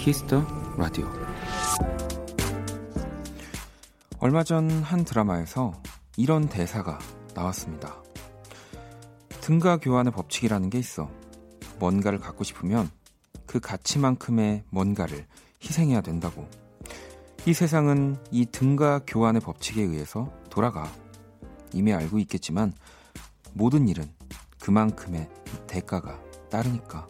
Kiss the Radio 얼마 전 한 드라마에서 이런 대사가 나왔습니다. 등가 교환의 법칙이라는 게 있어. 뭔가를 갖고 싶으면 그 가치만큼의 뭔가를 희생해야 된다고. 이 세상은 이 등가 교환의 법칙에 의해서 돌아가. 이미 알고 있겠지만 모든 일은 그만큼의 대가가 따르니까.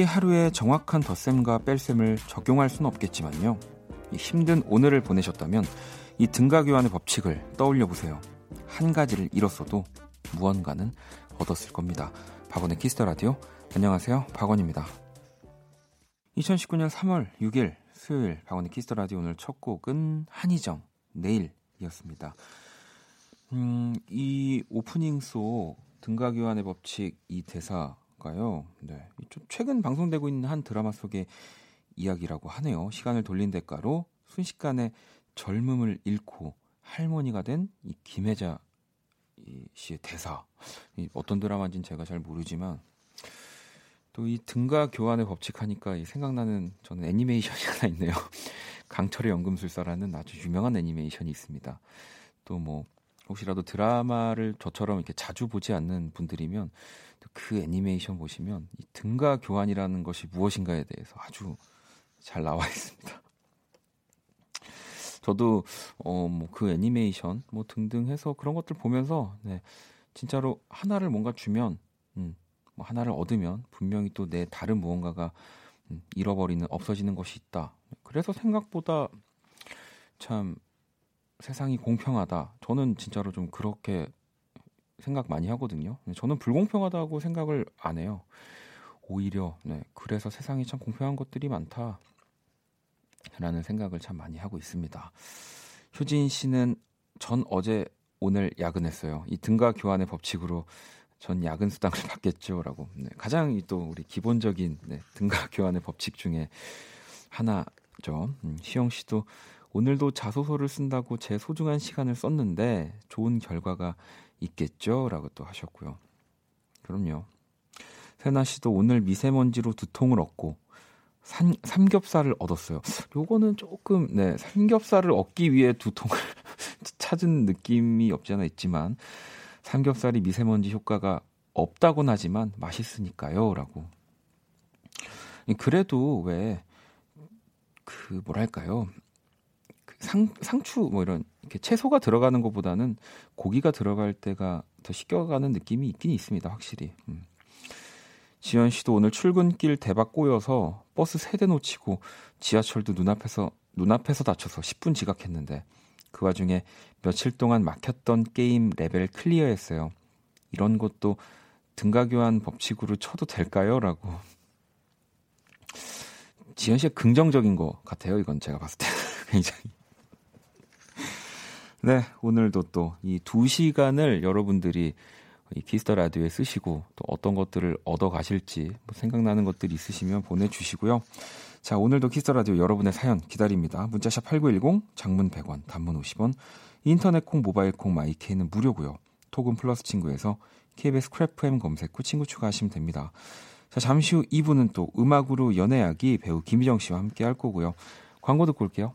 우리의 하루에 정확한 덧셈과 뺄셈을 적용할 수는 없겠지만요. 힘든 오늘을 보내셨다면 이 등가 교환의 법칙을 떠올려 보세요. 한 가지를 잃었어도 무언가는 얻었을 겁니다. 박원의 Kiss the Radio. 안녕하세요. 박원입니다. 2019년 3월 6일 수요일 박원의 Kiss the Radio 오늘 첫 곡은 한희정 내일이었습니다. 음, 이 오프닝 속 등가 교환의 법칙 이 대사가요. 네. 좀 최근 방송되고 있는 한 드라마 속의 이야기라고 하네요. 시간을 돌린 대가로 순식간에 젊음을 잃고 할머니가 된 이 김혜자 씨의 대사. 이 어떤 드라마인지는 제가 잘 모르지만 또 이 등가 교환의 법칙 하니까 생각나는 저는 애니메이션이 하나 있네요. 강철의 연금술사라는 아주 유명한 애니메이션이 있습니다. 또 뭐 혹시라도 드라마를 저처럼 이렇게 자주 보지 않는 분들이면 그 애니메이션 보시면 이 등가 교환이라는 것이 무엇인가에 대해서 아주 잘 나와 있습니다. 저도 어 뭐 그 애니메이션 뭐 등등 해서 그런 것들 보면서 네 진짜로 하나를 뭔가 주면 음, 뭐 하나를 얻으면 분명히 또 내 다른 무언가가 음, 잃어버리는 없어지는 것이 있다. 그래서 생각보다 참 세상이 공평하다. 저는 진짜로 좀 그렇게 생각 많이 하거든요. 저는 불공평하다고 생각을 안 해요. 오히려 네, 그래서 세상이 참 공평한 것들이 많다라는 생각을 참 많이 하고 있습니다. 효진 씨는 전 어제 오늘 야근했어요. 이 등가 교환의 법칙으로 전 야근 수당을 받겠죠라고. 네, 가장 또 우리 기본적인 네, 등가 교환의 법칙 중에 하나죠. 음, 시영 씨도 오늘도 자소서를 쓴다고 제 소중한 시간을 썼는데 좋은 결과가 있겠죠? 라고 또 하셨고요. 그럼요. 세나 씨도 오늘 미세먼지로 두통을 얻고 삼, 삼겹살을 얻었어요. 요거는 조금 네 삼겹살을 얻기 위해 두통을 찾은 느낌이 없지 않아 있지만 삼겹살이 미세먼지 효과가 없다곤 하지만 맛있으니까요라고. 그래도 왜 그 뭐랄까요 상, 상추 뭐 이런 이렇게 채소가 들어가는 것보다는 고기가 들어갈 때가 더 식혀가는 느낌이 있긴 있습니다, 확실히. 음. 지현 씨도 오늘 출근길 대박 꼬여서 버스 세 대 놓치고 지하철도 눈앞에서 눈앞에서 닫혀서 10분 지각했는데 그 와중에 며칠 동안 막혔던 게임 레벨 clear했어요. 이런 것도 등가 교환 법칙으로 쳐도 될까요?라고. 지현 씨가 긍정적인 것 같아요. 이건 제가 봤을 때 굉장히. 네, 오늘도 또 이 두 시간을 여러분들이 이 Kiss the Radio에 쓰시고 또 어떤 것들을 얻어 가실지 뭐 생각나는 것들이 있으시면 보내주시고요. 자, 오늘도 Kiss the Radio 여러분의 사연 기다립니다. 문자 샵 8910, 장문 100원, 단문 50원, 인터넷 콩, 모바일 콩, my K는 무료고요. 톡은 플러스 친구에서 KBS Cool FM 검색 후 친구 추가하시면 됩니다. 자, 잠시 후 2부는 또 음악으로 연애하기 배우 김희정 씨와 함께 할 거고요. 광고 듣고 올게요.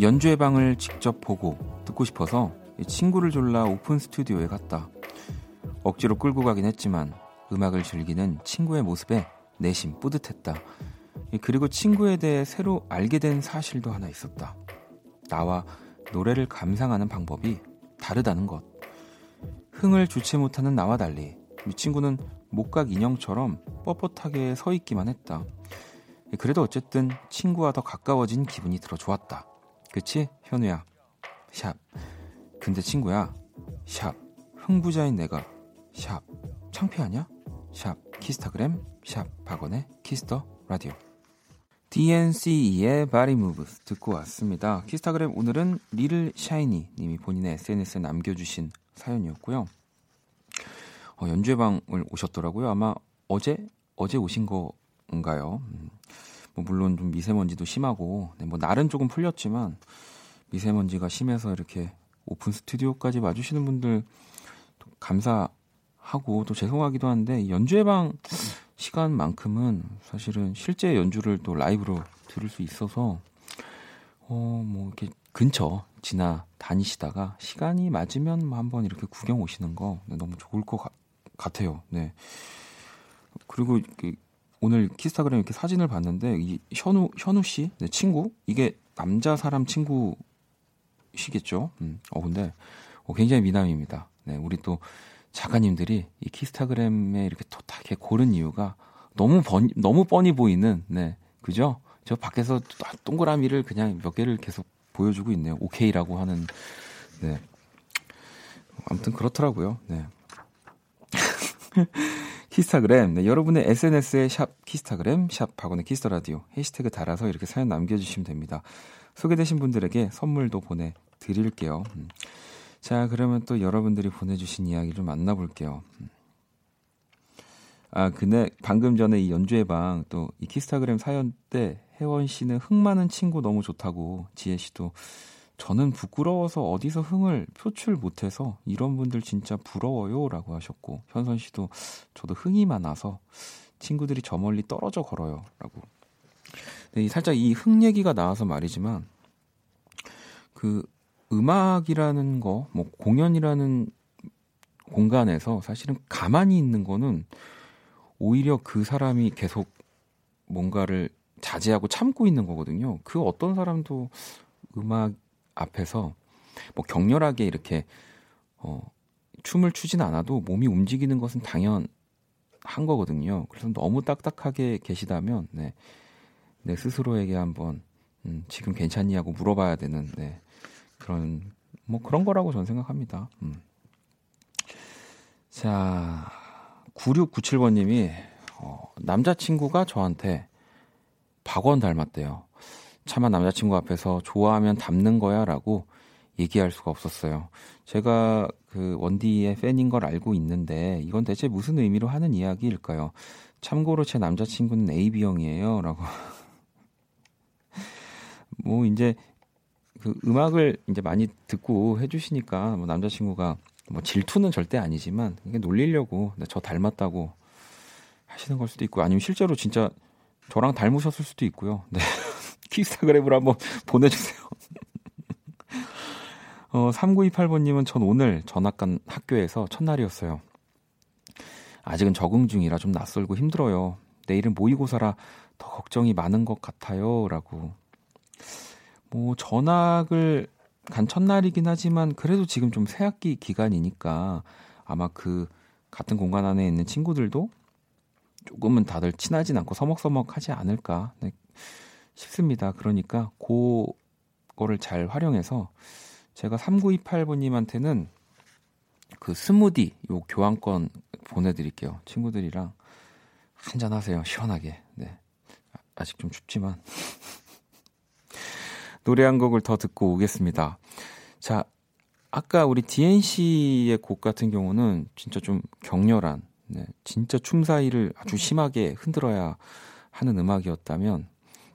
연주회 방을 직접 보고 듣고 싶어서 친구를 졸라 오픈 스튜디오에 갔다. 억지로 끌고 가긴 했지만 음악을 즐기는 친구의 모습에 내심 뿌듯했다. 그리고 친구에 대해 새로 알게 된 사실도 하나 있었다. 나와 노래를 감상하는 방법이 다르다는 것. 흥을 주체 못하는 나와 달리 이 친구는 목각 인형처럼 뻣뻣하게 서 있기만 했다. 그래도 어쨌든 친구와 더 가까워진 기분이 들어 좋았다. 그치? 현우야. 샵. 근데 친구야. 샵. 흥부자인 내가. 샵. 창피하냐? 샵. 키스타그램. 샵. 박원의 Kiss the Radio. DNCE의 Body Moves 듣고 왔습니다. 키스타그램 오늘은 Little Shiny 님이 본인의 SNS에 남겨주신 사연이었고요. 어, 연주회방을 오셨더라고요. 아마 어제 어제 오신 건가요? 음, 뭐 물론 좀 미세먼지도 심하고 네, 뭐 날은 조금 풀렸지만 미세먼지가 심해서 이렇게 오픈 스튜디오까지 와주시는 분들 감사하고 또 죄송하기도 한데 연주회방 시간만큼은 사실은 실제 연주를 또 라이브로 들을 수 있어서 어 뭐 이렇게 근처 지나 다니시다가 시간이 맞으면 뭐 한번 이렇게 구경 오시는 거 네, 너무 좋을 것 가, 같아요. 네. 그리고 오늘 키스타그램 이렇게 사진을 봤는데 이 현우 현우 씨, 네, 친구 이게 남자 사람 친구시겠죠. 음. 어 근데 어, 굉장히 미남입니다. 네, 우리 또 작가님들이 이 키스타그램에 이렇게 토하게 고른 이유가 너무 번, 너무 뻔히 보이는 네 그죠? 저 밖에서 동그라미를 그냥 몇 개를 계속 보여주고 있네요. 오케이라고 하는 네 아무튼 그렇더라고요. 네. 키스타그램 네, 여러분의 SNS에 샵 키스타그램 샵 박원의 Kiss the Radio 해시태그 달아서 이렇게 사연 남겨주시면 됩니다. 소개되신 분들에게 선물도 보내드릴게요. 음. 자, 그러면 또 여러분들이 보내주신 이야기를 만나볼게요. 아, 근데 방금 전에 이 연주회 방또 이 키스타그램 사연 때 혜원 씨는 흥 많은 친구 너무 좋다고 지혜 씨도 저는 부끄러워서 어디서 흥을 표출 못해서 이런 분들 진짜 부러워요 라고 하셨고 현선 씨도 저도 흥이 많아서 친구들이 저 멀리 떨어져 걸어요 라고. 네, 살짝 이 흥 얘기가 나와서 말이지만 그 음악이라는 거, 뭐 공연이라는 공간에서 사실은 가만히 있는 거는 오히려 그 사람이 계속 뭔가를 자제하고 참고 있는 거거든요. 그 어떤 사람도 음악 앞에서 뭐 격렬하게 이렇게 어 춤을 추진 않아도 몸이 움직이는 것은 당연한 거거든요. 그래서 너무 딱딱하게 계시다면 네. 내 스스로에게 한번 음, 지금 괜찮니 하고 물어봐야 되는 네. 그런 뭐 그런 거라고 저는 생각합니다. 음. 자, 9697번님이 어, 남자친구가 저한테 박원 닮았대요. 차마 남자친구 앞에서 좋아하면 닮는 거야 라고 얘기할 수가 없었어요. 제가 그 원디의 팬인 걸 알고 있는데 이건 대체 무슨 의미로 하는 이야기일까요? 참고로 제 남자친구는 AB형이에요 라고. 뭐 이제 그 음악을 이제 많이 듣고 해주시니까 뭐 남자친구가 뭐 질투는 절대 아니지만 이게 놀리려고 저 닮았다고 하시는 걸 수도 있고 아니면 실제로 진짜 저랑 닮으셨을 수도 있고요. 네. 키스타그램으로 한번 보내주세요. 어, 3928번님은 전 오늘 전학 간 학교에서 첫날이었어요. 아직은 적응 중이라 좀 낯설고 힘들어요. 내일은 모의고사라 더 걱정이 많은 것 같아요. 라고 뭐 전학을 간 첫날이긴 하지만 그래도 지금 좀 새학기 기간이니까 아마 그 같은 공간 안에 있는 친구들도 조금은 다들 친하진 않고 서먹서먹하지 않을까 네, 싶습니다. 그러니까 그거를 잘 활용해서 제가 3928번님한테는 그 스무디 요 교환권 보내드릴게요. 친구들이랑 한잔 하세요. 시원하게. 네. 아직 좀 춥지만. 노래 한 곡을 더 듣고 오겠습니다. 자, 아까 우리 DNC의 곡 같은 경우는 진짜 좀 격렬한, 네, 진짜 춤 사이를 아주 심하게 흔들어야 하는 음악이었다면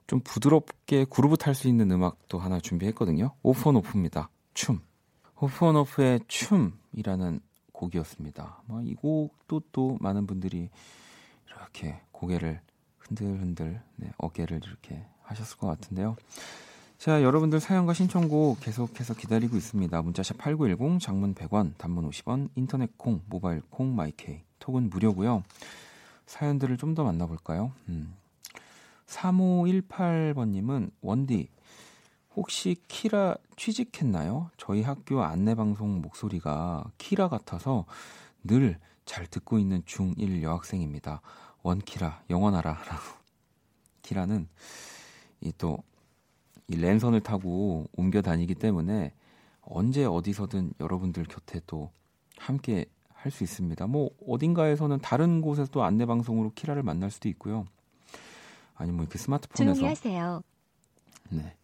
좀 부드럽게 그루브 탈 수 있는 음악도 하나 준비했거든요. 오프온오프입니다. 춤. 오프온오프의 춤이라는 곡이었습니다. 뭐이 곡도 또 많은 분들이 이렇게 고개를 흔들흔들 네, 어깨를 이렇게 하셨을 것 같은데요. 자, 여러분들 사연과 신청곡 계속해서 기다리고 있습니다. 문자샵 8910, 장문 100원, 단문 50원, 인터넷 콩, 모바일 콩, 마이케이, 톡은 무료고요. 사연들을 좀 더 만나볼까요? 음. 3518번님은 원디, 혹시 키라 취직했나요? 저희 학교 안내방송 목소리가 키라 같아서 늘 잘 듣고 있는 중1 여학생입니다. 원키라, 영원하라. 라고. 키라는 이 또 이 랜선을 타고 옮겨 다니기 때문에 언제 어디서든 여러분들 곁에 또 함께 할 수 있습니다. 뭐 어딘가에서는 다른 곳에서 또 안내 방송으로 키라를 만날 수도 있고요. 아니면 뭐 이렇게 스마트폰에서 조용히 하세요. 네.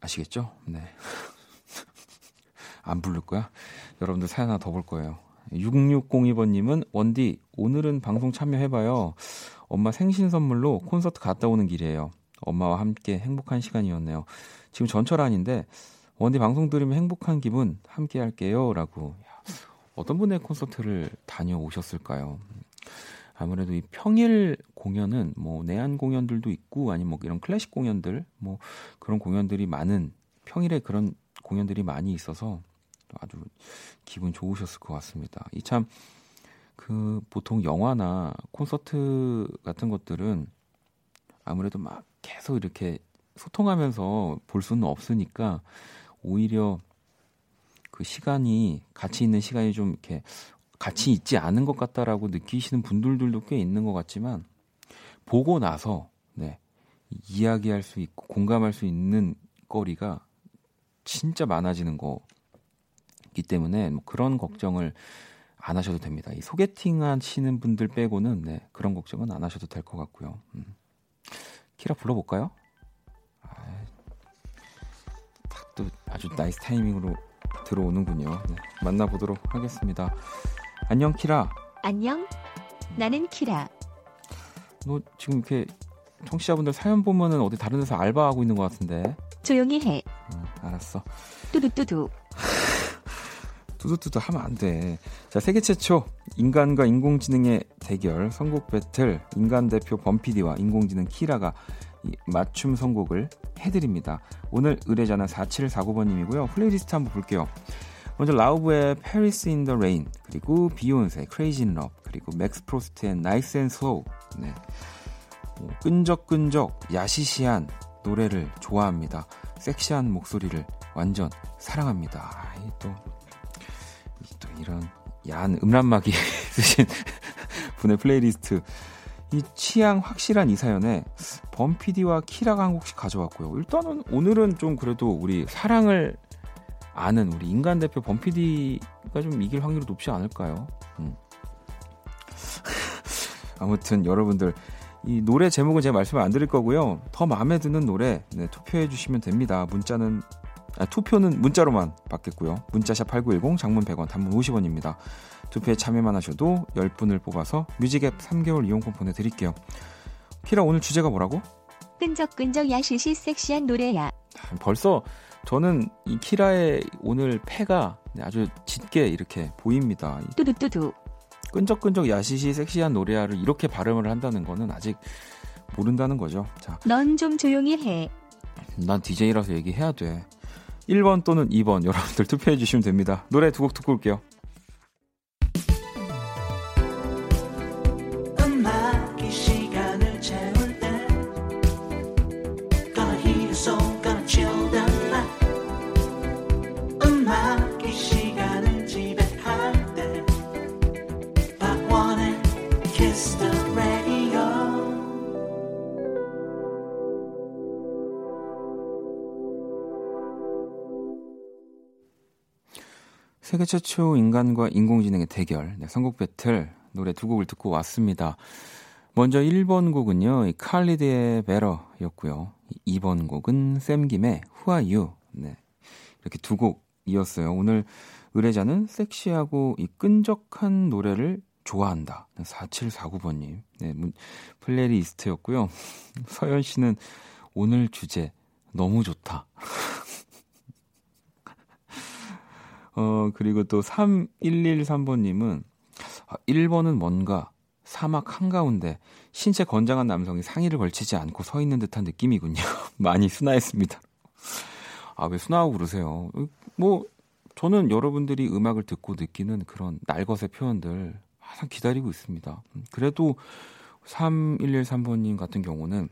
아시겠죠? 네. 안 부를 거야? 여러분들 사연 하나 더 볼 거예요. 6602번님은 원디 오늘은 방송 참여해봐요. 엄마 생신 선물로 콘서트 갔다 오는 길이에요. 엄마와 함께 행복한 시간이었네요. 지금 전철 아닌데 원디 방송 들으면 행복한 기분 함께 할게요라고 어떤 분의 콘서트를 다녀오셨을까요? 아무래도 이 평일 공연은 뭐 내한 공연들도 있고 아니면 뭐 이런 클래식 공연들 뭐 그런 공연들이 많은 평일에 그런 공연들이 많이 있어서 아주 기분 좋으셨을 것 같습니다. 이 참 그 보통 영화나 콘서트 같은 것들은 아무래도 막 계속 이렇게 소통하면서 볼 수는 없으니까 오히려 그 시간이 같이 있는 시간이 좀 이렇게 같이 있지 않은 것 같다라고 느끼시는 분들도 꽤 있는 것 같지만 보고 나서 네 이야기할 수 있고 공감할 수 있는 거리가 진짜 많아지는 거기 때문에 뭐 그런 걱정을 안 하셔도 됩니다. 이 소개팅 하시는 분들 빼고는 네, 그런 걱정은 안 하셔도 될 것 같고요. 음. 키라 불러볼까요? 아, 또 아주 nice timing으로 들어오는군요. 네, 만나보도록 하겠습니다. 안녕 키라. 안녕. 나는 키라. 너 지금 이렇게 청취자분들 사연 보면은 어디 다른 데서 알바하고 있는 것 같은데. 조용히 해. 응, 알았어. 뚜두뚜두. 뚜두뚜두 하면 안 돼. 자, 세계 최초 인간과 인공지능의 대결 선곡 배틀 인간 대표 범피디와 인공지능 키라가 맞춤 선곡을 해드립니다. 오늘 의뢰자는 4749번님이고요. 플레이리스트 한번 볼게요. 먼저 Lauv의 Paris in the Rain 그리고 비욘세 Crazy in Love 그리고 Max Frost의 Nice and Slow 네. 어, 끈적끈적 야시시한 노래를 좋아합니다. 섹시한 목소리를 완전 사랑합니다. 또, 또 이런 야한 음란마귀 씌신 분의 플레이리스트 이 취향 확실한 이 사연에 범피디와 키라가 한 곡씩 가져왔고요. 일단은 오늘은 좀 그래도 우리 사랑을 아는 우리 인간 대표 범피디가 좀 이길 확률이 높지 않을까요? 음. 아무튼 여러분들 이 노래 제목은 제가 말씀을 안 드릴 거고요. 더 마음에 드는 노래 네, 투표해 주시면 됩니다. 문자는 아, 투표는 문자로만 받겠고요. 문자샵 8910 장문 100원 단문 50원입니다. 투표에 참여만 하셔도 10분을 뽑아서 뮤직앱 3개월 이용권 보내드릴게요. 키라 오늘 주제가 뭐라고? 끈적끈적 야시시 섹시한 노래야. 벌써 저는 이 키라의 오늘 패가 아주 짙게 이렇게 보입니다. 뚜두뚜두. 끈적끈적 야시시 섹시한 노래야를 이렇게 발음을 한다는 거는 아직 모른다는 거죠. 자. 넌 좀 조용히 해. 난 DJ라서 얘기해야 돼. 1번 또는 2번 여러분들 투표해 주시면 됩니다. 노래 두 곡 듣고 올게요. 세계 최초 인간과 인공지능의 대결, 네, 선곡 배틀 노래 두 곡을 듣고 왔습니다. 먼저 1번 곡은요, 칼리드의 베러였고요. 2번 곡은 샘김의 Who Are You? 네, 이렇게 두 곡이었어요. 오늘 의뢰자는 섹시하고 이 끈적한 노래를 좋아한다. 4749번님. 네, 플레이리스트였고요. 서현 씨는 오늘 주제 너무 좋다. 어, 그리고 또 3113번님은 아, 1번은 뭔가 사막 한가운데 신체 건장한 남성이 상의를 걸치지 않고 서 있는 듯한 느낌이군요. 많이 순화했습니다. 아, 왜 순화하고 그러세요? 뭐, 저는 여러분들이 음악을 듣고 느끼는 그런 날것의 표현들 항상 기다리고 있습니다. 그래도 3113번님 같은 경우는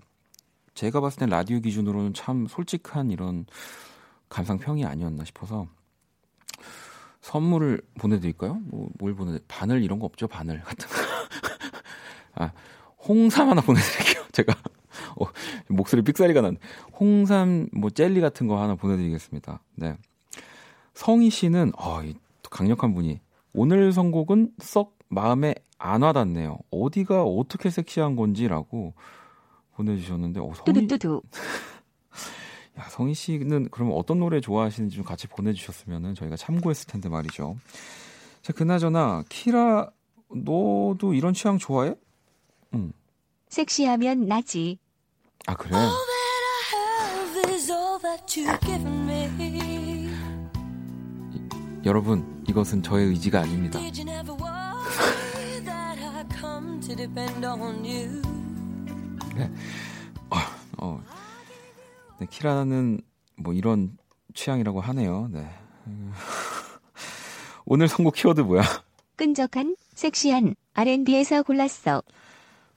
제가 봤을 땐 라디오 기준으로는 참 솔직한 이런 감상평이 아니었나 싶어서 선물을 보내드릴까요? 뭐, 뭘 보내? 바늘 이런 거 없죠? 바늘 같은 거. 아, 홍삼 하나 보내드릴게요. 제가 어, 목소리 삑사리가 난. 홍삼 뭐 젤리 같은 거 하나 보내드리겠습니다. 네. 성희 씨는 어, 강력한 분이 오늘 선곡은 썩 마음에 안 와닿네요. 어디가 어떻게 섹시한 건지라고 보내주셨는데 어, 성희 뚜두뚜두. 야, 성희 씨는 그러면 어떤 노래 좋아하시는지 좀 같이 보내주셨으면 저희가 참고했을 텐데 말이죠. 자, 그나저나 키라 너도 이런 취향 좋아해? 응. 섹시하면 나지. 아 그래? Me. 여러분 이것은 저의 의지가 아닙니다. On you? 어, 네, 키라는 뭐 이런 취향이라고 하네요. 네. 음. 오늘 선곡 키워드 뭐야? 끈적한, 섹시한 R&B에서 골랐어.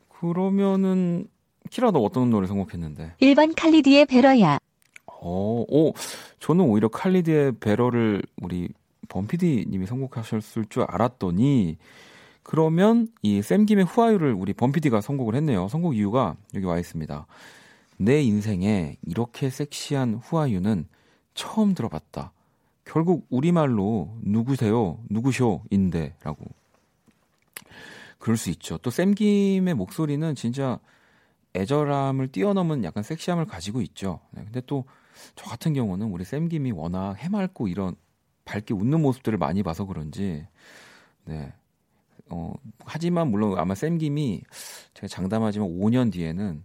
그러면은 키라 너 어떤 노래 선곡했는데? 1번 칼리디의 베러야. 어, 오, 저는 오히려 칼리드의 배러를 우리 범피디님이 선곡하셨을 줄 알았더니 그러면 이 샘김의 후아유를 우리 범피디가 선곡을 했네요. 선곡 이유가 여기 와 있습니다. 내 인생에 이렇게 섹시한 후아유는 처음 들어봤다. 결국 우리말로 누구세요? 누구쇼인데 라고. 그럴 수 있죠. 또 샘김의 목소리는 진짜 애절함을 뛰어넘은 약간 섹시함을 가지고 있죠. 네, 근데 또 저 같은 경우는 우리 샘김이 워낙 해맑고 이런 밝게 웃는 모습들을 많이 봐서 그런지 네. 어, 하지만 물론 아마 샘김이 제가 장담하지만 5년 뒤에는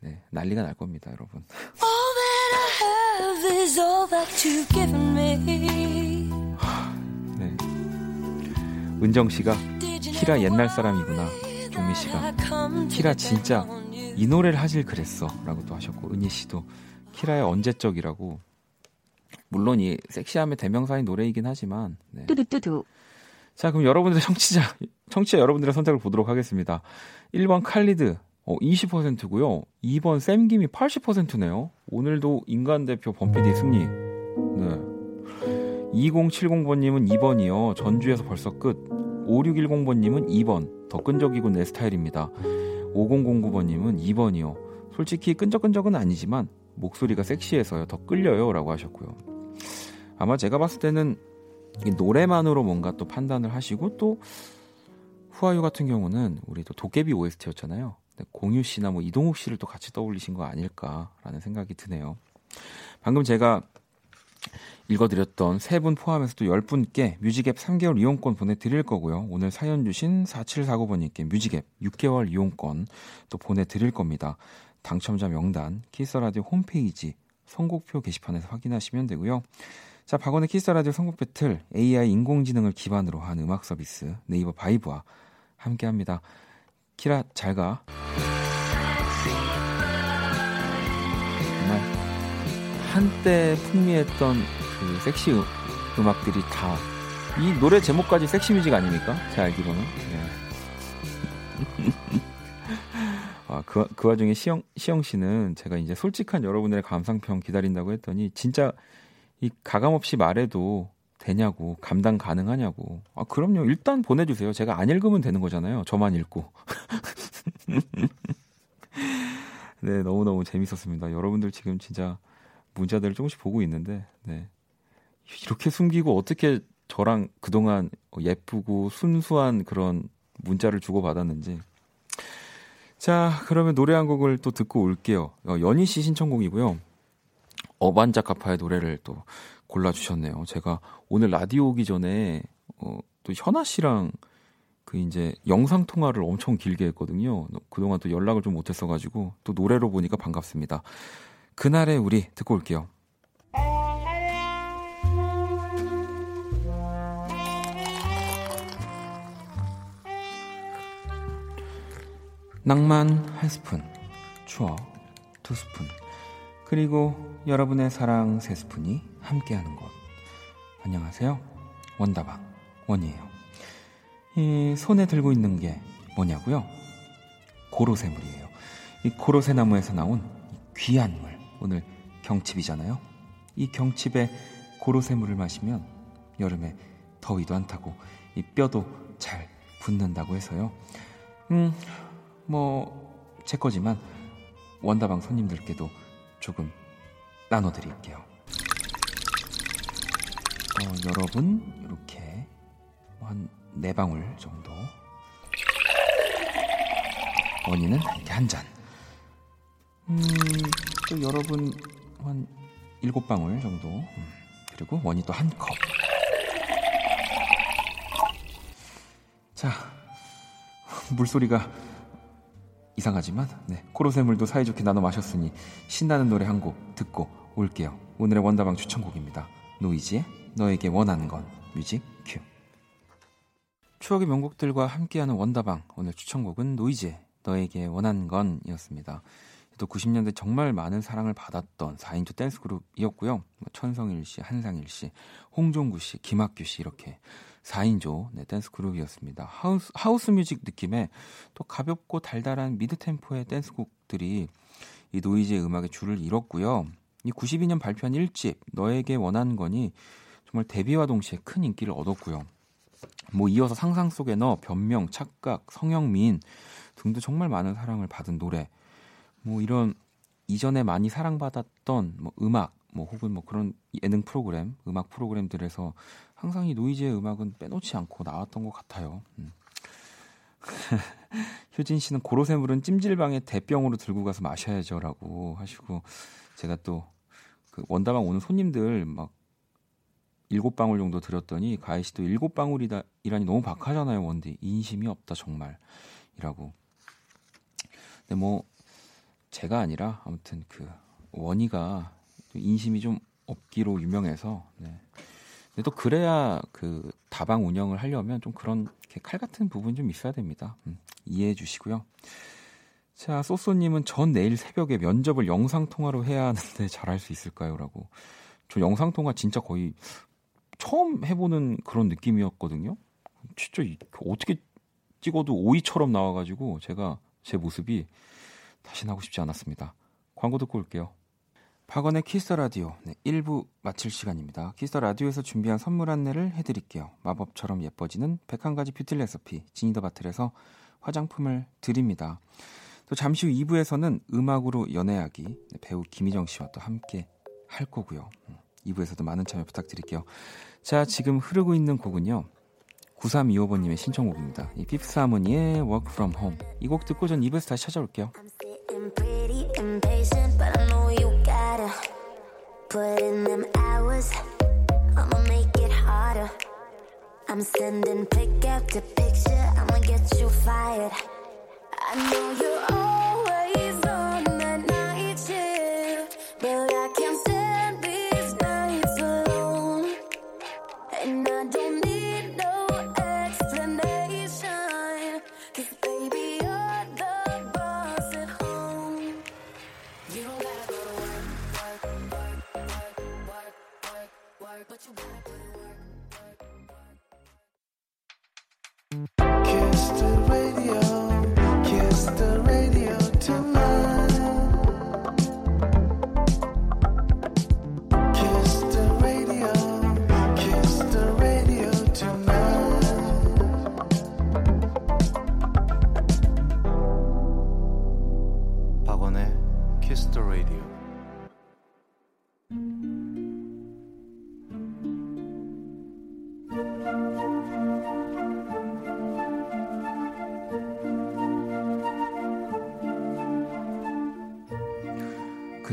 네, 난리가 날 겁니다, 여러분. All that I have is all that you've given me. 네. 은정 씨가 키라 옛날 사람이구나. 종미 that 씨가 키라 진짜? 이 노래를 하질 그랬어라고 또 하셨고 은희 씨도 키라의 언제적이라고 물론 이 섹시함의 대명사인 노래이긴 하지만 네. 뚜두뚜두. 자, 그럼 여러분들의 청취자, 청취자 여러분들의 선택을 보도록 하겠습니다. 1번 칼리드, 어, 20%고요. 2번 샘김이 80%네요. 오늘도 인간 대표 범피디 승리. 네. 2070번님은 2번이요. 전주에서 벌써 끝. 5610번님은 2번. 더 끈적이고 내 스타일입니다. 5009번님은 2번이요. 솔직히 끈적끈적은 아니지만 목소리가 섹시해서요. 더 끌려요. 라고 하셨고요. 아마 제가 봤을 때는 이 노래만으로 뭔가 또 판단을 하시고 또 후아유 같은 경우는 우리 또 도깨비 OST였잖아요. 공유 씨나 뭐 이동욱 씨를 또 같이 떠올리신 거 아닐까라는 생각이 드네요. 방금 제가 읽어드렸던 세 분 포함해서 또 10분께 뮤직앱 3개월 이용권 보내드릴 거고요. 오늘 사연 주신 4749번님께 뮤직앱 6개월 이용권 또 보내드릴 겁니다. 당첨자 명단 키스라디오 홈페이지 선곡표 게시판에서 확인하시면 되고요. 자, 박원의 키스라디오 선곡 배틀 AI 인공지능을 기반으로 한 음악 서비스 네이버 바이브와 함께합니다. 키라 잘 가. 정말 한때 풍미했던 그 섹시 음, 음악들이 다 이 노래 제목까지 섹시 뮤직 아닙니까? 제 알기로는. 네. 아, 그, 그 와중에 시영, 시영 씨는 제가 이제 솔직한 여러분들의 감상평 기다린다고 했더니 진짜 이 가감 없이 말해도 되냐고 감당 가능하냐고. 아 그럼요. 일단 보내주세요. 제가 안 읽으면 되는 거잖아요. 저만 읽고. 네 너무 너무 재밌었습니다. 여러분들 지금 진짜 문자들을 조금씩 보고 있는데 네. 이렇게 숨기고 어떻게 저랑 그동안 예쁘고 순수한 그런 문자를 주고 받았는지. 자 그러면 노래 한 곡을 또 듣고 올게요. 어, 연희 씨 신청곡이고요. 어반자카파의 노래를 또 골라주셨네요. 제가 오늘 라디오 오기 전에 어, 또 현아 씨랑 그 이제 영상 통화를 엄청 길게 했거든요. 그동안 또 연락을 좀 못했어가지고 또 노래로 보니까 반갑습니다. 그날의 우리 듣고 올게요. 낭만 한 스푼, 추억 두 스푼, 그리고 여러분의 사랑 세 스푼이 함께하는 곳. 안녕하세요. 원다방 원이에요. 이 손에 들고 있는 게 뭐냐고요? 고로쇠물이에요. 이 고로쇠 나무에서 나온 귀한 물. 오늘 경칩이잖아요. 이 경칩에 고로쇠물을 마시면 여름에 더위도 안 타고 이 뼈도 잘 붙는다고 해서요. 음, 뭐 제 거지만 원다방 손님들께도 조금 나눠드릴게요. 어, 여러분 이렇게 한 네 방울 정도. 원인은 이렇게 한 잔. 음, 또 여러분 한 일곱 방울 정도. 음, 그리고 원이 또 한 컵. 자, 물소리가 이상하지만 네, 고로쇠물도 사이좋게 나눠 마셨으니 신나는 노래 한 곡 듣고 올게요. 오늘의 원다방 추천곡입니다. 노이즈의 너에게 원하는 건 뮤직 큐. 추억의 명곡들과 함께하는 원다방 오늘 추천곡은 노이즈의 너에게 원하는 건이었습니다. 또 90년대 정말 많은 사랑을 받았던 4인조 댄스 그룹이었고요. 뭐 천성일 씨, 한상일 씨, 홍종구 씨, 김학규 씨 이렇게 4인조 네, 댄스 그룹이었습니다. 하우스, 하우스 뮤직 느낌의 또 가볍고 달달한 미드 템포의 댄스곡들이 이 노이즈의 음악의 주를 이뤘고요. 이 92년 발표한 1집 너에게 원하는 건이 정말 데뷔와 동시에 큰 인기를 얻었고요. 뭐 이어서 상상 속의 너 변명, 착각, 성형미인 등도 정말 많은 사랑을 받은 노래. 뭐 이런 이전에 많이 사랑받았던 뭐 음악 뭐 혹은 뭐 그런 예능 프로그램, 음악 프로그램들에서 항상 이 노이즈의 음악은 빼놓지 않고 나왔던 것 같아요. 음. 효진 씨는 고로쇠물은 찜질방에 대병으로 들고 가서 마셔야죠라고 하시고 제가 또 그 원다방 오는 손님들 막 일곱 방울 정도 들었더니 가희 씨도 일곱 방울이다 이라니 너무 박하잖아요 원디 인심이 없다 정말이라고. 근데 뭐 제가 아니라 아무튼 그 원희가 인심이 좀 없기로 유명해서 네. 근데 또 그래야 그 다방 운영을 하려면 좀 그런 칼 같은 부분이 좀 있어야 됩니다. 음, 이해해 주시고요. 자, 소소님은 전 내일 새벽에 면접을 영상 통화로 해야 하는데 잘할 수 있을까요?라고. 저 영상 통화 진짜 거의 처음 해보는 그런 느낌이었거든요. 진짜 어떻게 찍어도 오이처럼 나와가지고 제가 제 모습이 다시 나고 싶지 않았습니다. 광고 듣고 올게요. 박원의 키스 라디오 네, 1부 마칠 시간입니다. 키스 라디오에서 준비한 선물 안내를 해드릴게요. 마법처럼 예뻐지는 101가지 뷰티 레시피 지니더 바틀에서 화장품을 드립니다. 또 잠시 후 2부에서는 음악으로 연애하기 네, 배우 김희정 씨와 또 함께 할 거고요. 2부에서도 음, 많은 참여 부탁드릴게요. 자, 지금 흐르고 있는 곡은요. 9325번님의 신청곡입니다. 이 Fifth Harmony의 Work From Home. 이 곡 듣고 전 2부에서 다시 찾아올게요. Put in them hours, I'ma make it harder. I'm sending pick after picture, I'ma get you fired. I know you're always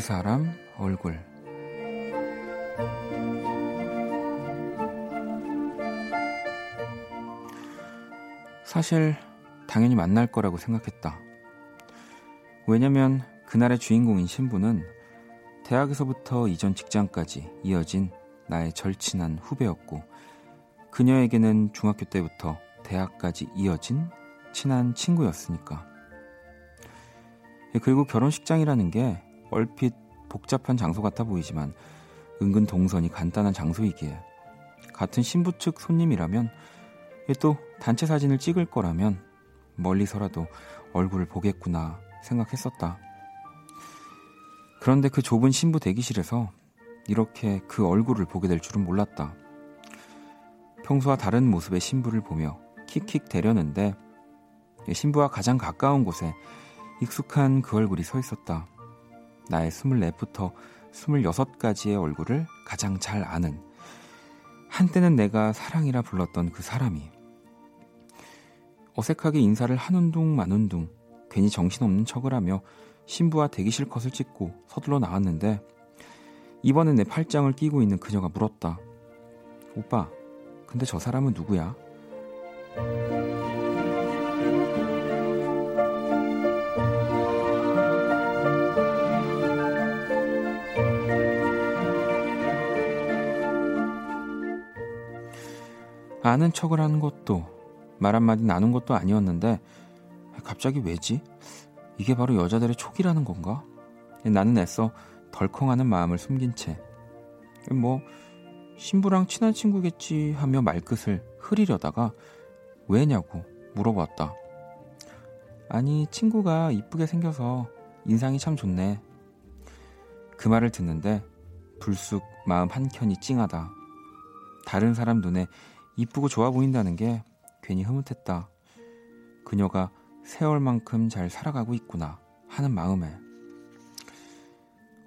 사람 얼굴 사실 당연히 만날 거라고 생각했다. 왜냐면 그날의 주인공인 신부는 대학에서부터 이전 직장까지 이어진 나의 절친한 후배였고 그녀에게는 중학교 때부터 대학까지 이어진 친한 친구였으니까. 그리고 결혼식장이라는 게 얼핏 복잡한 장소 같아 보이지만 은근 동선이 간단한 장소이기에 같은 신부 측 손님이라면 또 단체 사진을 찍을 거라면 멀리서라도 얼굴을 보겠구나 생각했었다. 그런데 그 좁은 신부 대기실에서 이렇게 그 얼굴을 보게 될 줄은 몰랐다. 평소와 다른 모습의 신부를 보며 킥킥 대려는데 신부와 가장 가까운 곳에 익숙한 그 얼굴이 서 있었다. 나의 24부터 26가지의 얼굴을 가장 잘 아는 한때는 내가 사랑이라 불렀던 그 사람이 어색하게 인사를 한운둥 만운둥 괜히 정신없는 척을 하며 신부와 대기실 컷을 찍고 서둘러 나왔는데 이번엔 내 팔짱을 끼고 있는 그녀가 물었다. 오빠, 근데 저 사람은 누구야? 아는 척을 하는 것도 말 한마디 나눈 것도 아니었는데 갑자기 왜지? 이게 바로 여자들의 촉이라는 건가? 나는 애써 덜컹하는 마음을 숨긴 채 뭐 신부랑 친한 친구겠지 하며 말끝을 흐리려다가 왜냐고 물어봤다. 아니 친구가 이쁘게 생겨서 인상이 참 좋네. 그 말을 듣는데 불쑥 마음 한켠이 찡하다. 다른 사람 눈에 이쁘고 좋아 보인다는 게 괜히 흐뭇했다. 그녀가 세월만큼 잘 살아가고 있구나 하는 마음에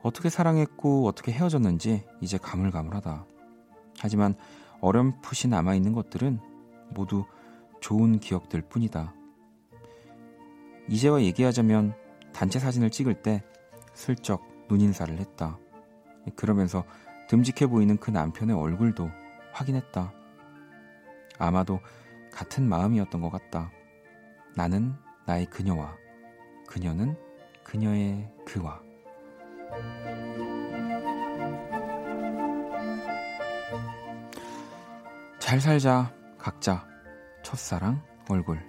어떻게 사랑했고 어떻게 헤어졌는지 이제 가물가물하다. 하지만 어렴풋이 남아있는 것들은 모두 좋은 기억들 뿐이다. 이제와 얘기하자면 단체 사진을 찍을 때 슬쩍 눈인사를 했다. 그러면서 듬직해 보이는 그 남편의 얼굴도 확인했다. 아마도 같은 마음이었던 것 같다. 나는 나의 그녀와 그녀는 그녀의 그와. 잘 살자 각자. 첫사랑 얼굴.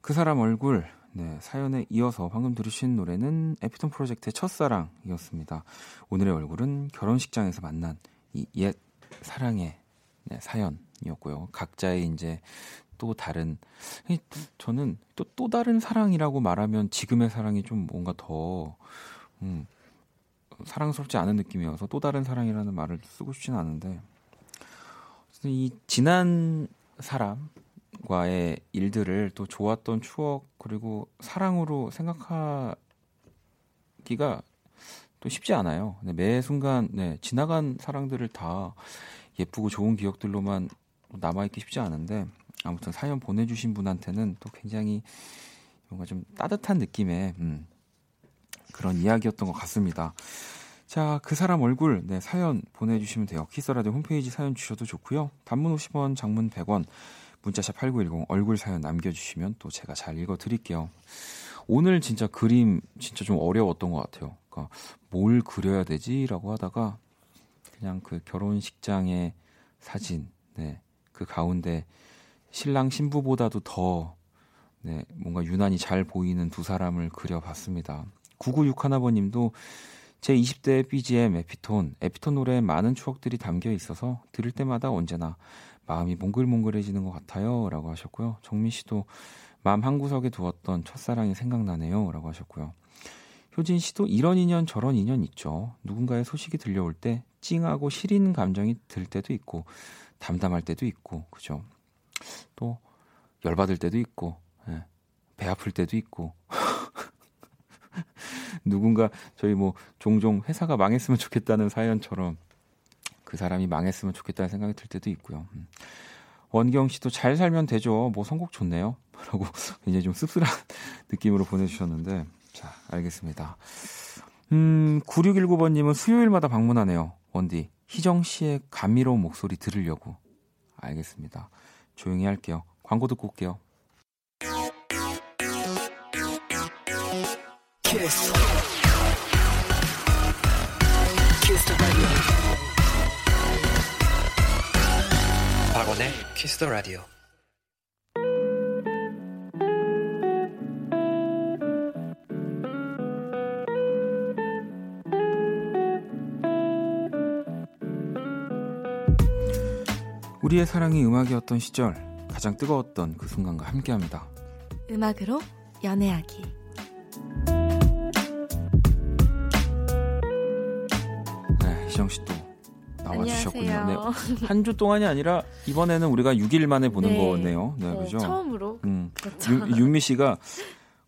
그 사람 얼굴 네, 사연에 이어서 방금 들으신 노래는 에피톤 프로젝트의 첫사랑이었습니다. 오늘의 얼굴은 결혼식장에서 만난 이 옛 사랑의 네, 사연이었고요. 각자의 이제 또 다른 저는 또 또 다른 사랑이라고 말하면 지금의 사랑이 좀 뭔가 더 음, 사랑스럽지 않은 느낌이어서 또 다른 사랑이라는 말을 쓰고 싶진 않은데 이 지난 사람 과의 일들을 또 좋았던 추억 그리고 사랑으로 생각하기가 또 쉽지 않아요. 매 순간 네, 지나간 사랑들을 다 예쁘고 좋은 기억들로만 남아있기 쉽지 않은데 아무튼 사연 보내주신 분한테는 또 굉장히 뭔가 좀 따뜻한 느낌의 음, 그런 이야기였던 것 같습니다. 자, 그 사람 얼굴, 네, 사연 보내주시면 돼요. 키스라디오 홈페이지 사연 주셔도 좋고요. 단문 50원, 장문 100원, 문자샵 8910 얼굴 사연 남겨주시면 또 제가 잘 읽어드릴게요. 오늘 진짜 그림 진짜 좀 어려웠던 것 같아요. 그러니까 뭘 그려야 되지라고 하다가 그냥 그 결혼식장의 사진, 네, 그 가운데 신랑 신부보다도 더 네, 뭔가 유난히 잘 보이는 두 사람을 그려봤습니다. 9961번님도 제 20대 BGM 에피톤, 에피톤 노래에 많은 추억들이 담겨 있어서 들을 때마다 언제나 마음이 몽글몽글해지는 것 같아요. 라고 하셨고요. 정민 씨도 마음 한구석에 두었던 첫사랑이 생각나네요. 라고 하셨고요. 효진 씨도 이런 인연 저런 인연 있죠. 누군가의 소식이 들려올 때 찡하고 시린 감정이 들 때도 있고 담담할 때도 있고 그죠. 또 열받을 때도 있고 예. 배 아플 때도 있고 누군가 저희 뭐 종종 회사가 망했으면 좋겠다는 사연처럼 그 사람이 망했으면 좋겠다는 생각이 들 때도 있고요. 음. 원경 씨도 잘 살면 되죠. 뭐 선곡 좋네요. 라고 굉장히 좀 씁쓸한 느낌으로 보내주셨는데 자 알겠습니다. 음 9619번님은 수요일마다 방문하네요. 원디 희정 씨의 감미로운 목소리 들으려고 알겠습니다. 조용히 할게요. 광고 듣고 올게요. Kiss 박원의 키스 더 라디오. 우리의 사랑이 음악이었던 시절 가장 뜨거웠던 그 순간과 함께합니다. 음악으로 연애하기. 네, 희정 씨또 나와주셨군요. 네, 한주 동안이 아니라 이번에는 우리가 6일 만에 보는 네. 거네요. 네, 어, 그죠? 처음으로. 음. 그렇죠. 유, 윤미 씨가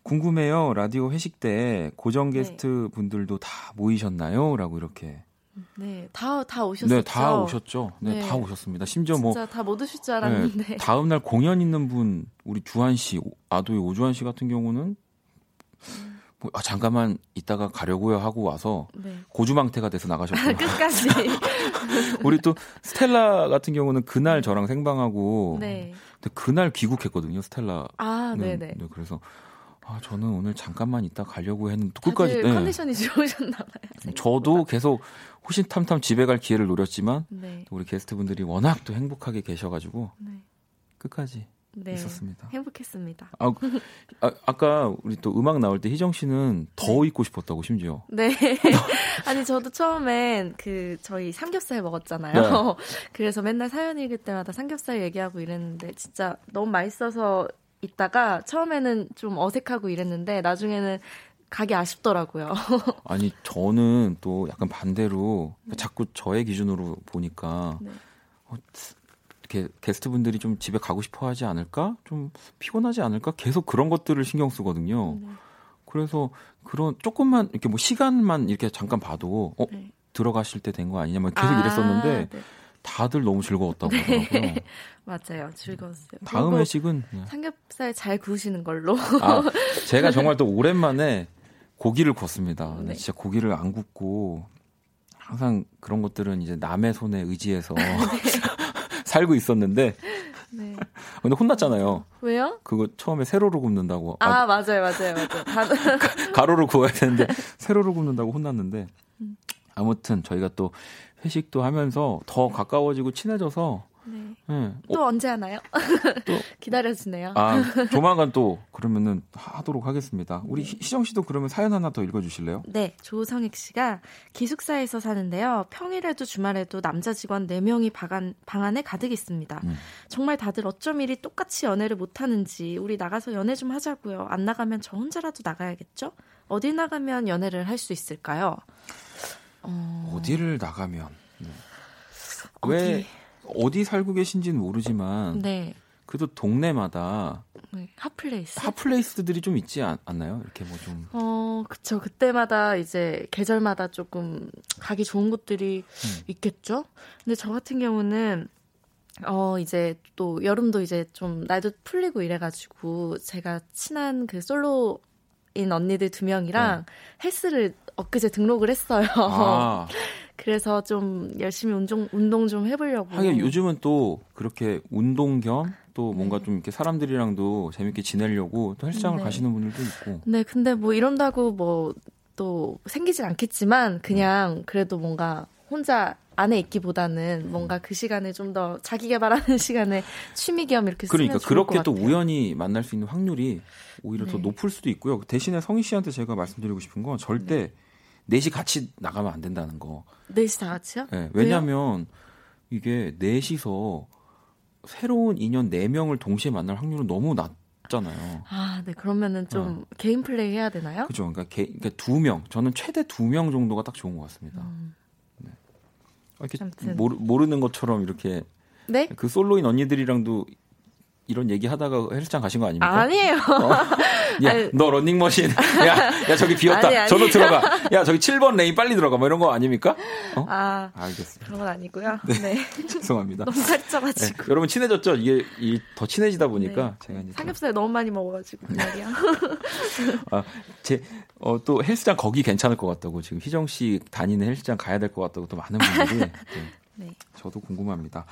궁금해요. 라디오 회식 때 고정 네. 게스트 분들도 다 모이셨나요? 라고 이렇게. 네, 다, 다 오셨었죠. 네, 다 오셨죠. 네, 네. 다 오셨습니다. 심지어 뭐 진짜 다 못 오실 줄 알았는데. 네, 다음 날 공연 있는 분 우리 주한 씨, 오- 아도의 오주한 씨 같은 경우는 뭐, 아, 잠깐만 이따가 가려고요 하고 와서 네. 고주망태가 돼서 나가셨고 끝까지. 우리 또 스텔라 같은 경우는 그날 저랑 생방하고 네. 근데 그날 귀국했거든요 스텔라. 아, 네, 네네. 네, 그래서 아 저는 오늘 잠깐만 있다 가려고 했는데 끝까지 네. 컨디션이 좋으셨나 봐요. 저도 계속 호신탐탐 집에 갈 기회를 노렸지만 네. 또 우리 게스트분들이 워낙 또 행복하게 계셔 가지고 네. 끝까지 네. 있었습니다. 행복했습니다. 아, 아, 아 까 우리 또 음악 나올 때 희정 씨는 더 있고 싶었다고 심지어. 네. 아니, 저도 처음엔 그, 저희 삼겹살 먹었잖아요. 네. 그래서 맨날 사연 읽을 때마다 삼겹살 얘기하고 이랬는데, 진짜 너무 맛있어서 있다가 처음에는 좀 어색하고 이랬는데, 나중에는 가기 아쉽더라고요. 아니 저는 또 약간 반대로 자꾸 저의 기준으로 보니까 네. 어, 게 게스트분들이 좀 집에 가고 싶어 하지 않을까, 좀 피곤하지 않을까 계속 그런 것들을 신경 쓰거든요. 네. 그래서 그런 조금만 이렇게 뭐 시간만 이렇게 잠깐 봐도 어 네. 들어가실 때 된 거 아니냐 막 계속 아, 이랬었는데 네. 다들 너무 즐거웠다고 하더라고요. 맞아요. 즐거웠어요. 다음 그리고 회식은 네. 삼겹살 잘 구우시는 걸로. 아, 제가 정말 또 오랜만에 고기를 구웠습니다. 근데 네. 진짜 고기를 안 굽고 항상 그런 것들은 이제 남의 손에 의지해서 살고 있었는데 네. 근데 혼났잖아요. 왜요? 그거 처음에 세로로 굽는다고 아, 아, 맞아요, 맞아요, 맞아요. 다, 가로로 구워야 되는데 세로로 굽는다고 혼났는데 음. 아무튼 저희가 또 회식도 하면서 더 가까워지고 친해져서 네. 예. 또 언제 하나요? 또- 기다려주네요. 아 조만간 또 그러면은 하도록 하겠습니다. 우리 네. 희- 희정 씨도 그러면 사연 하나 더 읽어주실래요? 네, 조성익 씨가 기숙사에서 사는데요. 평일에도 주말에도 남자 직원 4명이 방, 방 안에 가득 있습니다. 음. 정말 다들 어쩜 이리 똑같이 연애를 못하는지 우리 나가서 연애 좀 하자고요. 안 나가면 저 혼자라도 나가야겠죠? 어디 나가면 연애를 할 수 있을까요? 어, 어디를 나가면 네. 왜 어디 살고 계신지는 모르지만 네, 그래도 동네마다 네, 핫플레이스. 핫플레이스들이 좀 있지 않, 않나요? 이렇게 뭐 좀 어, 그쵸. 그때마다 이제 계절마다 조금 가기 좋은 곳들이 음. 있겠죠? 근데 저 같은 경우는 어, 이제 또 여름도 이제 좀 날도 풀리고 이래가지고 제가 친한 그 솔로 인 언니들 두 명이랑 헬스를 엊그제 등록을 했어요. 네. 아, 그래서 좀 열심히 운동, 운동 좀 해보려고. 하긴 요즘은 또 그렇게 운동 겸 또 뭔가 네. 좀 이렇게 사람들이랑도 재밌게 지내려고 또 헬스장을 네. 가시는 분들도 있고 네, 근데 뭐 이런다고 뭐 또 생기진 않겠지만 음. 그냥 그래도 뭔가 혼자 안에 있기보다는 뭔가 그 시간에 좀더 자기 개발하는 시간에 취미 겸 이렇게 그러니까 그렇게 것또 같아요. 우연히 만날 수 있는 확률이 오히려 더 네. 높을 수도 있고요. 대신에 성희 씨한테 제가 말씀드리고 싶은 건 절대 넷이 같이 나가면 안 된다는 거. 넷이 다 같이요? 예, 왜냐하면 이게 넷이서 새로운 인연 네 명을 동시에 만날 확률은 너무 낮잖아요. 아, 네. 그러면은 좀 개인 플레이 해야 되나요? 어. 그죠? 그러니까, 개, 그러니까 두 명, 저는 최대 두 명 정도가 딱 좋은 것 같습니다. 음. 이렇게 아무튼. 모르, 모르는 것처럼 이렇게 네? 그 솔로인 언니들이랑도 이런 얘기 하다가 헬스장 가신 거 아닙니까? 아니에요. 야, 아니. 너 런닝머신. 야, 야, 저기 비었다. 아니, 아니. 저도 들어가. 야, 저기 7번 레인 빨리 들어가. 뭐 이런 거 아닙니까? 어? 아, 알겠습니다. 그런 건 아니고요. 네. 죄송합니다. 너무 네, 살쪄가지고. 여러분 친해졌죠? 이게 이, 더 친해지다 보니까 네. 제가 이제 또- 삼겹살 너무 많이 먹어가지고 말이야. 아, 제, 어, 또 헬스장 거기 괜찮을 것 같다고 지금 희정 씨 다니는 헬스장 가야 될 것 같다고 또 많은 분들이 네, 네. 저도 궁금합니다.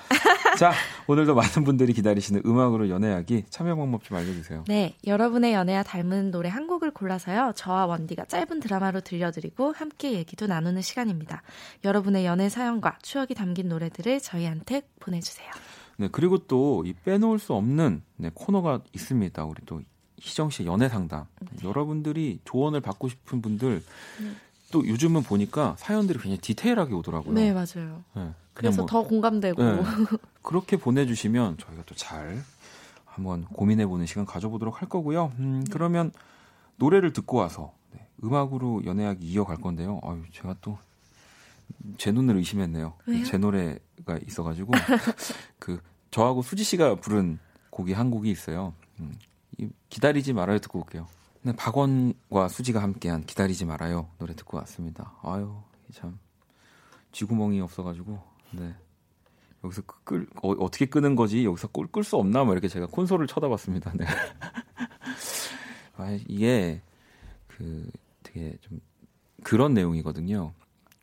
자, 오늘도 많은 분들이 기다리시는 음악으로 연애하기 참여 방법 좀 알려주세요. 네, 여러분의 연애와 닮은 노래 한 곡을 골라서요. 저와 원디가 짧은 드라마로 들려드리고 함께 얘기도 나누는 시간입니다. 여러분의 연애 사연과 추억이 담긴 노래들을 저희한테 보내주세요. 네, 그리고 또 이 빼놓을 수 없는 네, 코너가 있습니다. 우리 또 희정 씨 연애 상담. 여러분들이 조언을 받고 싶은 분들 네. 또 요즘은 보니까 사연들이 굉장히 디테일하게 오더라고요. 네, 맞아요. 네, 그래서 뭐 더 공감되고. 네. 그렇게 보내주시면 저희가 또 잘 한번 고민해보는 시간 가져보도록 할 거고요. 음, 그러면 노래를 듣고 와서 네, 음악으로 연애하기 이어갈 건데요. 아유, 제가 또 제 눈을 의심했네요. 왜요? 제 노래가 있어가지고 그 저하고 수지 씨가 부른 곡이 한 곡이 있어요. 음, 이 기다리지 말아요 듣고 올게요. 네, 박원과 수지가 함께한 기다리지 말아요 노래 듣고 왔습니다. 아유 참 쥐구멍이 없어가지고 네 여기서 끌 어, 어떻게 끄는 거지 여기서 끌수 없나 뭐 이렇게 제가 콘솔을 쳐다봤습니다. 네. 아, 이게 그 되게 좀 그런 내용이거든요.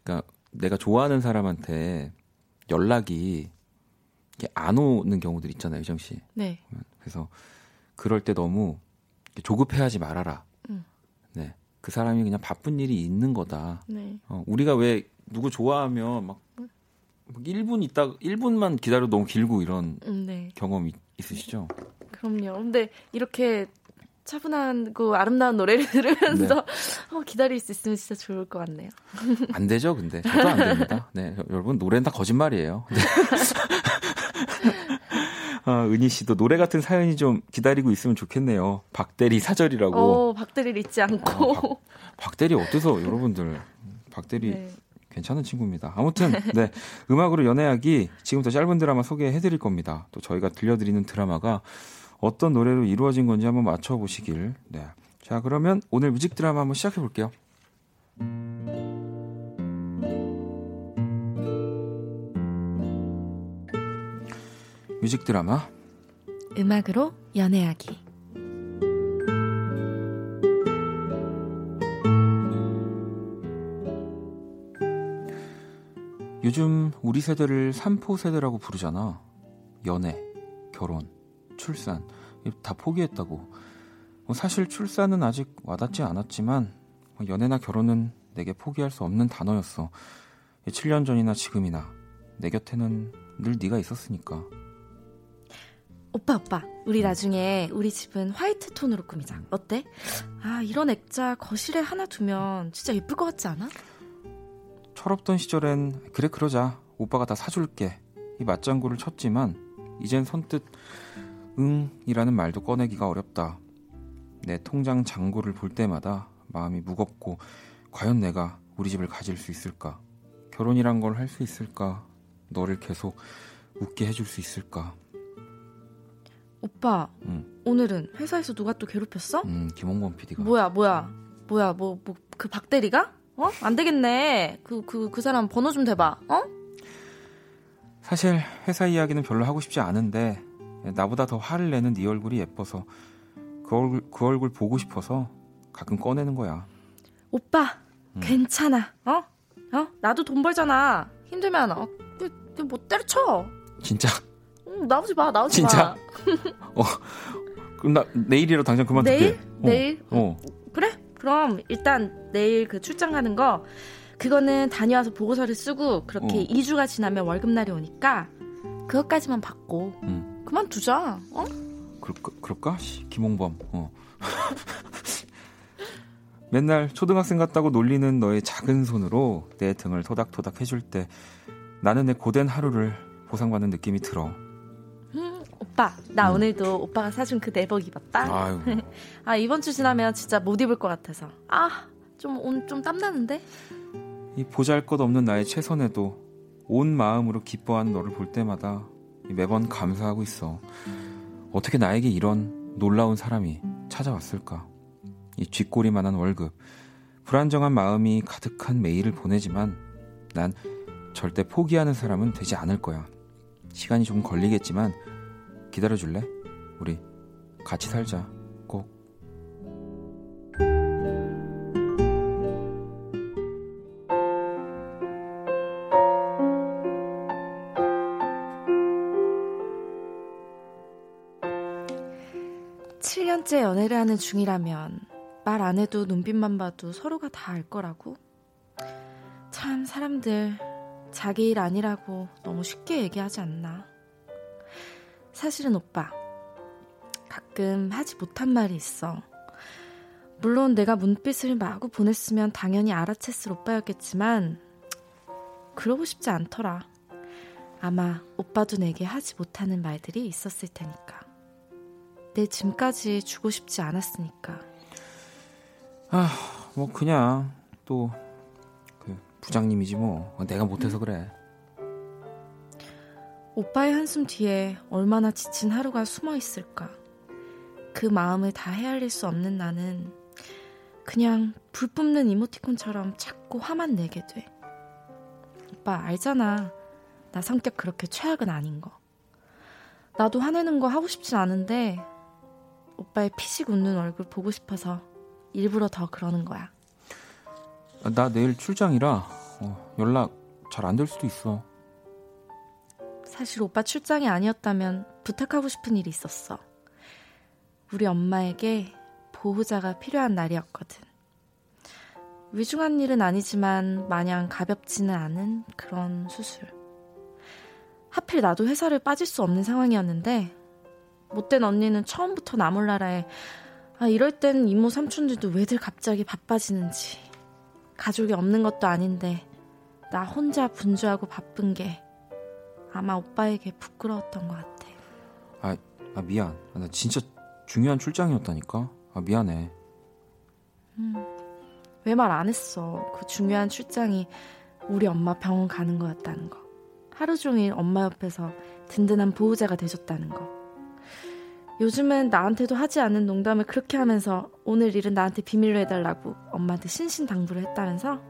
그러니까 내가 좋아하는 사람한테 연락이 이렇게 안 오는 경우들 있잖아요, 유정 씨. 네. 그래서 그럴 때 너무 조급해하지 말아라. 음. 네, 그 사람이 그냥 바쁜 일이 있는 거다. 네. 어, 우리가 왜 누구 좋아하면 막, 막 1분 있다 1분만 기다려 도 너무 길고 이런 음, 네. 경험 이- 있으시죠? 그럼요. 근데 이렇게 차분하고 아름다운 노래를 들으면서 어, 기다릴 수 있으면 진짜 좋을 것 같네요. 안 되죠, 근데 저도 안 됩니다. 네, 여- 여러분 노래는 다 거짓말이에요. 네. 아, 은희 씨도 노래 같은 사연이 좀 기다리고 있으면 좋겠네요. 박대리 사절이라고. 어, 박대리를 잊지 않고. 박대리 어때서 여러분들 박대리 네. 괜찮은 친구입니다. 아무튼 네 음악으로 연애하기 지금부터 짧은 드라마 소개해드릴 겁니다. 또 저희가 들려드리는 드라마가 어떤 노래로 이루어진 건지 한번 맞춰보시길. 네. 자 그러면 오늘 뮤직 드라마 한번 시작해 볼게요. 뮤직 드라마 음악으로 연애하기. 요즘 우리 세대를 삼포 세대라고 부르잖아. 연애, 결혼, 출산 다 포기했다고. 뭐 사실 출산은 아직 와닿지 않았지만 뭐 연애나 결혼은 내게 포기할 수 없는 단어였어. 7년 전이나 지금이나 내 곁에는 늘 네가 있었으니까. 오빠, 오빠. 우리 나중에 우리 집은 화이트 톤으로 꾸미자. 어때? 아, 이런 액자 거실에 하나 두면 진짜 예쁠 것 같지 않아? 철없던 시절엔 그래 그러자. 오빠가 다 사줄게. 이 맞장구를 쳤지만 이젠 선뜻 응이라는 말도 꺼내기가 어렵다. 내 통장 잔고를 볼 때마다 마음이 무겁고 과연 내가 우리 집을 가질 수 있을까? 결혼이란 걸 할 수 있을까? 너를 계속 웃게 해줄 수 있을까? 오빠, 응. 오늘은 회사에서 누가 또 괴롭혔어? 음 김홍범 PD가. 뭐야, 뭐야, 뭐야, 뭐, 뭐, 그 박대리가? 어? 안 되겠네. 그, 그, 그 사람 번호 좀 대봐. 어? 사실 회사 이야기는 별로 하고 싶지 않은데 나보다 더 화를 내는 네 얼굴이 예뻐서 그 얼굴 그 얼굴 보고 싶어서 가끔 꺼내는 거야. 오빠, 음. 괜찮아. 어? 어? 나도 돈 벌잖아. 힘들면, 어, 그, 그, 못 때려쳐. 진짜? 응, 나오지 마, 나오지 진짜? 마. 그럼 나 내일이라도 당장 그만둘게. 내일? 어. 내일? 어. 그래? 그럼 일단 내일 그 출장 가는 거 그거는 다녀와서 보고서를 쓰고 그렇게 어. 2주가 지나면 월급날이 오니까 그것까지만 받고 음. 그만두자. 어? 그럴까? 그럴까? 씨, 김홍범. 어. 맨날 초등학생 같다고 놀리는 너의 작은 손으로 내 등을 토닥토닥 해줄 때 나는 내 고된 하루를 보상받는 느낌이 들어. 음, 오빠, 나 음. 오늘도 오빠가 사준 그 내복 입었다. 아 이번 주 지나면 진짜 못 입을 것 같아서. 아, 좀 오늘 좀 땀나는데? 이 보잘것없는 나의 최선에도 온 마음으로 기뻐하는 너를 볼 때마다 매번 감사하고 있어. 어떻게 나에게 이런 놀라운 사람이 찾아왔을까? 이 쥐꼬리만한 월급, 불안정한 마음이 가득한 매일을 보내지만 난 절대 포기하는 사람은 되지 않을 거야. 시간이 좀 걸리겠지만 기다려줄래? 우리 같이 살자. 꼭. 칠년째 연애를 하는 중이라면 말 안 해도 눈빛만 봐도 서로가 다 알 거라고? 참 사람들 자기 일 아니라고 너무 쉽게 얘기하지 않나. 사실은 오빠 가끔 하지 못한 말이 있어. 물론 내가 문빛을 마구 보냈으면 당연히 알아챘을 오빠였겠지만 그러고 싶지 않더라. 아마 오빠도 내게 하지 못하는 말들이 있었을 테니까. 내 짐까지 주고 싶지 않았으니까. 뭐 그냥 또 그 부장님이지 뭐 내가 못해서 그래. 오빠의 한숨 뒤에 얼마나 지친 하루가 숨어 있을까. 그 마음을 다 헤아릴 수 없는 나는 그냥 불 뿜는 이모티콘처럼 자꾸 화만 내게 돼. 오빠 알잖아. 나 성격 그렇게 최악은 아닌 거. 나도 화내는 거 하고 싶진 않은데 오빠의 피식 웃는 얼굴 보고 싶어서 일부러 더 그러는 거야. 아, 나 내일 출장이라 어, 연락 잘 안 될 수도 있어. 사실 오빠 출장이 아니었다면 부탁하고 싶은 일이 있었어. 우리 엄마에게 보호자가 필요한 날이었거든. 위중한 일은 아니지만 마냥 가볍지는 않은 그런 수술. 하필 나도 회사를 빠질 수 없는 상황이었는데 못된 언니는 처음부터 나 몰라라에 아 이럴 땐 이모 삼촌들도 왜들 갑자기 바빠지는지 가족이 없는 것도 아닌데 나 혼자 분주하고 바쁜 게 아마 오빠에게 부끄러웠던 것 같아. 아, 아 미안. 아, 나 진짜 중요한 출장이었다니까. 아 미안해. 왜말 안 했어? 그 중요한 출장이 우리 엄마 병원 가는 거였다는 거. 하루 종일 엄마 옆에서 든든한 보호자가 되줬다는 거. 요즘은 나한테도 하지 않는 농담을 그렇게 하면서 오늘 일은 나한테 비밀로 해달라고 엄마한테 신신당부를 했다면서?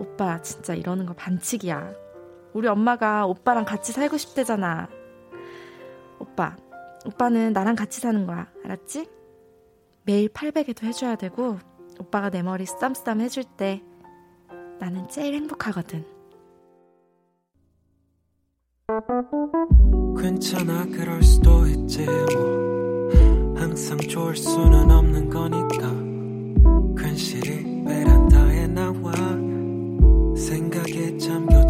오빠 진짜 이러는 거 반칙이야. 우리 엄마가 오빠랑 같이 살고 싶대잖아. 오빠, 오빠는 나랑 같이 사는 거야. 알았지? 매일 800에도 해줘야 되고 오빠가 내 머리 쌈쌈 해줄 때 나는 제일 행복하거든. 괜찮아 그럴 수도 있지 뭐 항상 좋을 수는 없는 거니까 괜시리 베란다에 나와 생각에 잠겨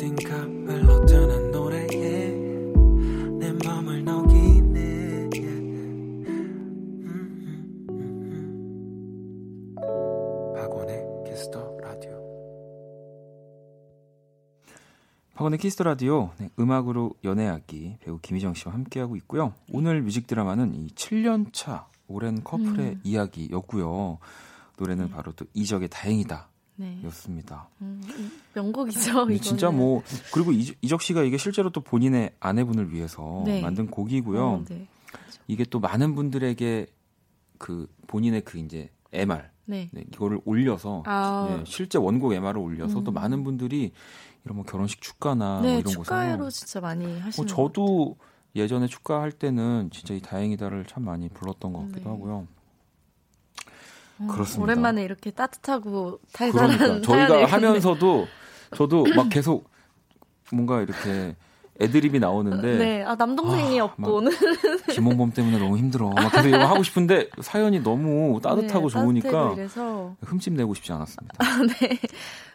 어딘가 흘러드는 노래에 내 맘을 녹이네 음, 음, 음, 음. 박원의 Kiss the Radio 박원의 Kiss the Radio 네, 음악으로 연애하기 배우 김희정 씨와 함께하고 있고요. 오늘 뮤직 드라마는 이 7년 차 오랜 커플의 음. 이야기였고요. 노래는 바로 또 이적의 다행이다. 네. 였습니다. 음, 명곡이죠. 근데 이거는. 진짜 뭐 그리고 이- 이적 씨가 이게 실제로 또 본인의 아내분을 위해서 네. 만든 곡이고요. 어, 네. 이게 또 많은 분들에게 그 본인의 그 이제 MR 네. 네, 이거를 올려서 아. 예, 실제 원곡 MR을 올려서 또 음. 많은 분들이 이런 뭐 결혼식 축가나 네, 뭐 이런 축가로 곳에서 진짜 많이 뭐 하시는 저도 예전에 축가할 때는 진짜 이 다행이다를 참 많이 불렀던 것 같기도 네. 하고요. 음, 그렇습니다. 오랜만에 이렇게 따뜻하고 달달한 그러니까 사연을 저희가. 하면서도 저도 막 계속 뭔가 이렇게 애드립이 나오는데 네, 아 남동생이 아, 없고 막- 오늘 김홍범 때문에 너무 힘들어. 막 계속 이거 하고 싶은데 사연이 너무 따뜻하고 네, 좋으니까 흠집 내고 싶지 않았습니다. 네.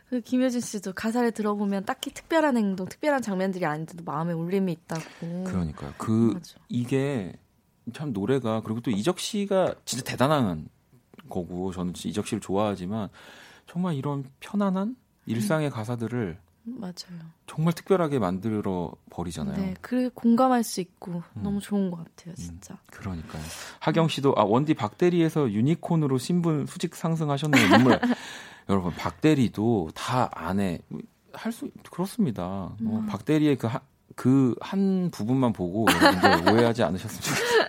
그 김효진 씨도 가사를 들어보면 딱히 특별한 행동, 특별한 장면들이 아닌데도 마음에 울림이 있다고. 그러니까요. 그 맞아. 이게 참 노래가 그리고 또 이적 씨가 진짜 대단한 거고 저는 이적 씨를 좋아하지만 정말 이런 편안한 일상의 가사들을 맞아요. 정말 특별하게 만들어 버리잖아요. 네, 그 공감할 수 있고 음. 너무 좋은 것 같아요, 진짜. 그러니까요. 하경 씨도 아 원디 박대리에서 유니콘으로 신분 수직 상승하셨네요. 눈물. 여러분 박대리도 다 안에 할 수 그렇습니다. 뭐 음. 박대리의 그 그 한 부분만 보고 오해하지 않으셨으면 좋겠어요.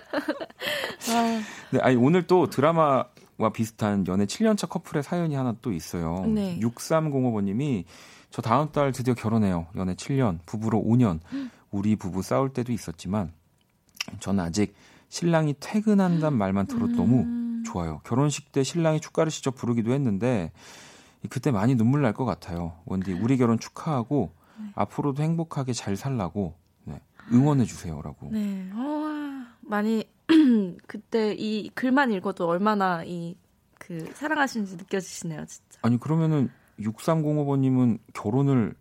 아, 네, 아니 오늘 또 드라마 와 비슷한 연애 7년차 커플의 사연이 하나 또 있어요. 네. 6305번님이 저 다음 달 드디어 결혼해요. 연애 7년, 부부로 5년. 우리 부부 싸울 때도 있었지만 저는 아직 신랑이 퇴근한다는 말만 들어도 너무 음. 좋아요. 결혼식 때 신랑이 축가를 직접 부르기도 했는데 그때 많이 눈물 날 것 같아요. 원디 우리 결혼 축하하고 앞으로도 행복하게 잘 살라고 네, 응원해 주세요라고. 네. 어, 많이 그때 이 글만 읽어도 얼마나 이 그 사랑하시는지 느껴지시네요, 진짜. 아니 그러면은 6305번님은 결혼을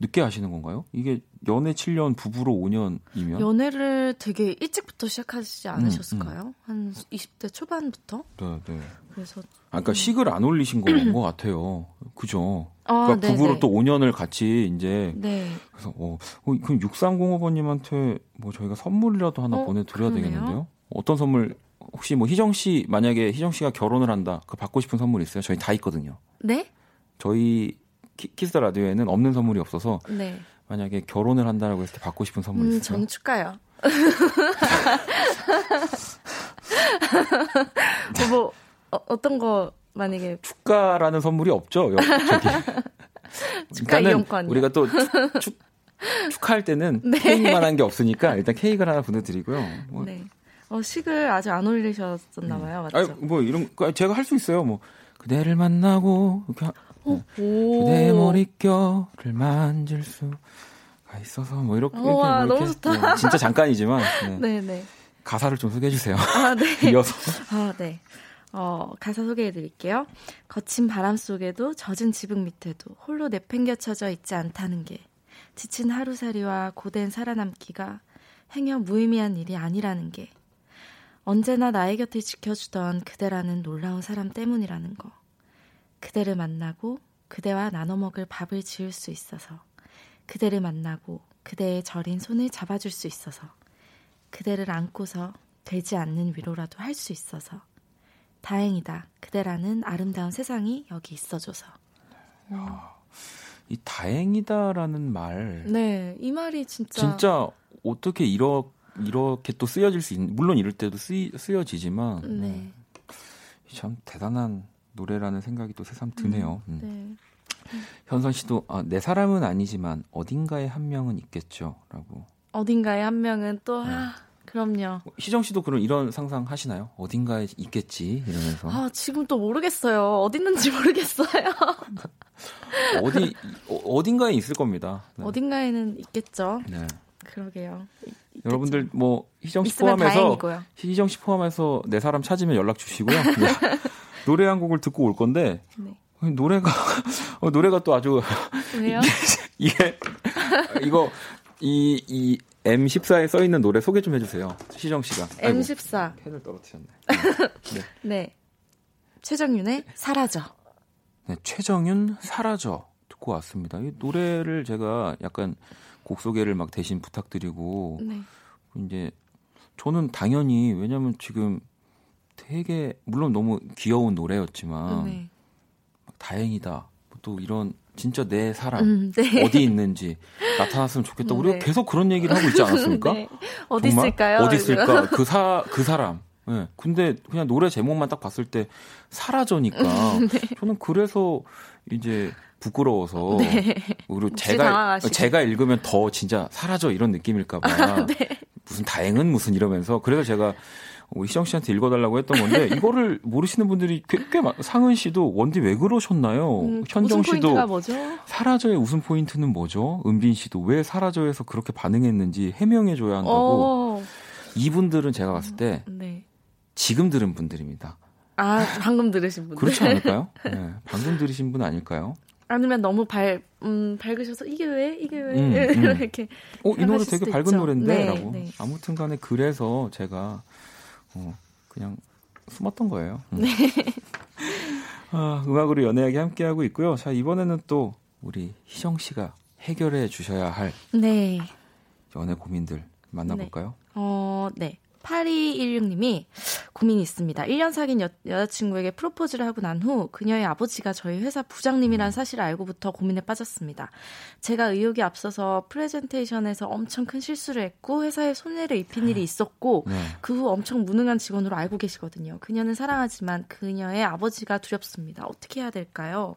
늦게 하시는 건가요? 이게 연애 7년, 부부로 5년이면? 연애를 되게 일찍부터 시작하시지 음, 않으셨을까요? 한 20대 초반부터? 네, 네. 그래서 아, 그러니까 식을 안 올리신 건 것 같아요. 그죠? 아, 그러니까 네네. 부부로 또 5년을 같이 이제 네. 그래서 어, 어 그럼 6305번님한테 뭐 저희가 선물이라도 하나 어, 보내드려야 그러네요. 되겠는데요? 어떤 선물 혹시 뭐 희정 씨 만약에 희정 씨가 결혼을 한다. 그 받고 싶은 선물 있어요? 저희 다 있거든요. 네? 저희 키, 키스 라디오에는 없는 선물이 없어서 네. 만약에 결혼을 한다라고 했을 때 받고 싶은 선물 음, 있어요? 저는 축가요. 뭐 어, 어떤 거 만약에 축가라는 선물이 없죠. 여- 저기. 축가 이용권이요? 우리가 또 축, 축, 축하할 때는 네. 케이크만한 게 없으니까 일단 케이크를 하나 보내드리고요. 뭐, 네. 어, 식을 아직 안 올리셨었나 봐요. 맞죠? 아니, 뭐 이런 거 제가 할 수 있어요. 뭐 그대를 만나고 이렇게 하- 오. 그대의 머릿결을 만질 수가 있어서 뭐 이렇게, 이렇게 우와, 뭐 이렇게 너무 좋다. 네, 진짜 잠깐이지만 네. 네, 네. 가사를 좀 소개해 주세요. 아, 네. 이어서 아, 네. 어, 가사 소개해 드릴게요. 거친 바람 속에도 젖은 지붕 밑에도 홀로 내팽겨쳐져 있지 않다는 게 지친 하루살이와 고된 살아남기가 행여 무의미한 일이 아니라는 게 언제나 나의 곁을 지켜주던 그대라는 놀라운 사람 때문이라는 거. 그대를 만나고 그대와 나눠 먹을 밥을 지을 수 있어서 그대를 만나고 그대의 저린 손을 잡아줄 수 있어서 그대를 안고서 되지 않는 위로라도 할 수 있어서 다행이다. 그대라는 아름다운 세상이 여기 있어줘서. 이 다행이다라는 말 네, 이 말이 진짜. 진짜 어떻게 이러 이렇게 또 쓰여질 수 있는 물론 이럴 때도 쓰이, 쓰여지지만 네. 참 대단한 노래라는 생각이 또 새삼 드네요. 음. 네. 현선 씨도 아, 내 사람은 아니지만 어딘가에 한 명은 있겠죠라고. 어딘가에 한 명은 또, 아, 그럼요. 희정 씨도 그런 이런 상상 하시나요? 어딘가에 있겠지 이러면서 아, 지금 또 모르겠어요. 어디 있는지 모르겠어요. 어디 어, 어딘가에 있을 겁니다. 네. 어딘가에는 있겠죠. 네. 그러게요. 있- 있겠죠. 여러분들 뭐 희정 씨 포함해서 다행이고요. 희정 씨 포함해서 내 사람 찾으면 연락 주시고요. 네. 노래 한 곡을 듣고 올 건데 네. 노래가 어, 노래가 또 아주 왜요? 이게 이거 이 이 M14에 써 있는 노래 소개 좀 해주세요. 시정 씨가. 아이고, M14. 펜을 떨어뜨렸네. 네. 최정윤의 사라져. 네, 최정윤 사라져 듣고 왔습니다. 이 노래를 제가 약간 곡 소개를 막 대신 부탁드리고 네. 이제 저는 당연히 왜냐면 지금 되게 물론 너무 귀여운 노래였지만 네. 다행이다. 또 이런 진짜 내 사람 음, 네. 어디 있는지 나타났으면 좋겠다. 음, 우리가 네. 계속 그런 얘기를 하고 있지 않았습니까? 네. 어디 정말? 있을까요? 어디 있을까? 그 사, 그 사람. 예. 근데 그냥 노래 제목만 딱 봤을 때 사라져니까 네. 저는 그래서 이제 부끄러워서 그리고 혹시 제가. 제가 읽으면 더 진짜 사라져 이런 느낌일까 봐. 네. 무슨 다행은 무슨 이러면서 그래서 제가 우리 희정 씨한테 읽어달라고 했던 건데 이거를 모르시는 분들이 꽤, 꽤 많, 상은 씨도 원디 왜 그러셨나요? 음, 현정 씨도 뭐죠? 사라져의 웃음 포인트는 뭐죠? 은빈 씨도 왜 사라져에서 그렇게 반응했는지 해명해 줘야 한다고. 어, 이분들은 제가 봤을 때 네. 지금 들은 분들입니다. 아, 방금 들으신 분들. 그렇지 않을까요? 네, 방금 들으신 분 아닐까요? 아니면 너무 밝, 음, 밝으셔서 이게 왜? 이게 왜? 음, 음. 이렇게. 어, 이 노래 되게 밝은 있죠. 노래인데? 네, 라고. 네. 아무튼 간에 그래서 제가 어, 그냥 숨었던 거예요. 음. 네. 아, 음악으로 연애하기 함께하고 있고요. 자, 이번에는 또 우리 희정 씨가 해결해 주셔야 할 네. 연애 고민들 만나볼까요? 어, 네. 8216님이 고민이 있습니다. 1년 사귄 여, 여자친구에게 프로포즈를 하고 난 후 그녀의 아버지가 저희 회사 부장님이라는 사실을 알고부터 고민에 빠졌습니다. 제가 의욕이 앞서서 프레젠테이션에서 엄청 큰 실수를 했고 회사에 손해를 입힌 일이 있었고 네. 그후 엄청 무능한 직원으로 알고 계시거든요. 그녀는 사랑하지만 그녀의 아버지가 두렵습니다. 어떻게 해야 될까요?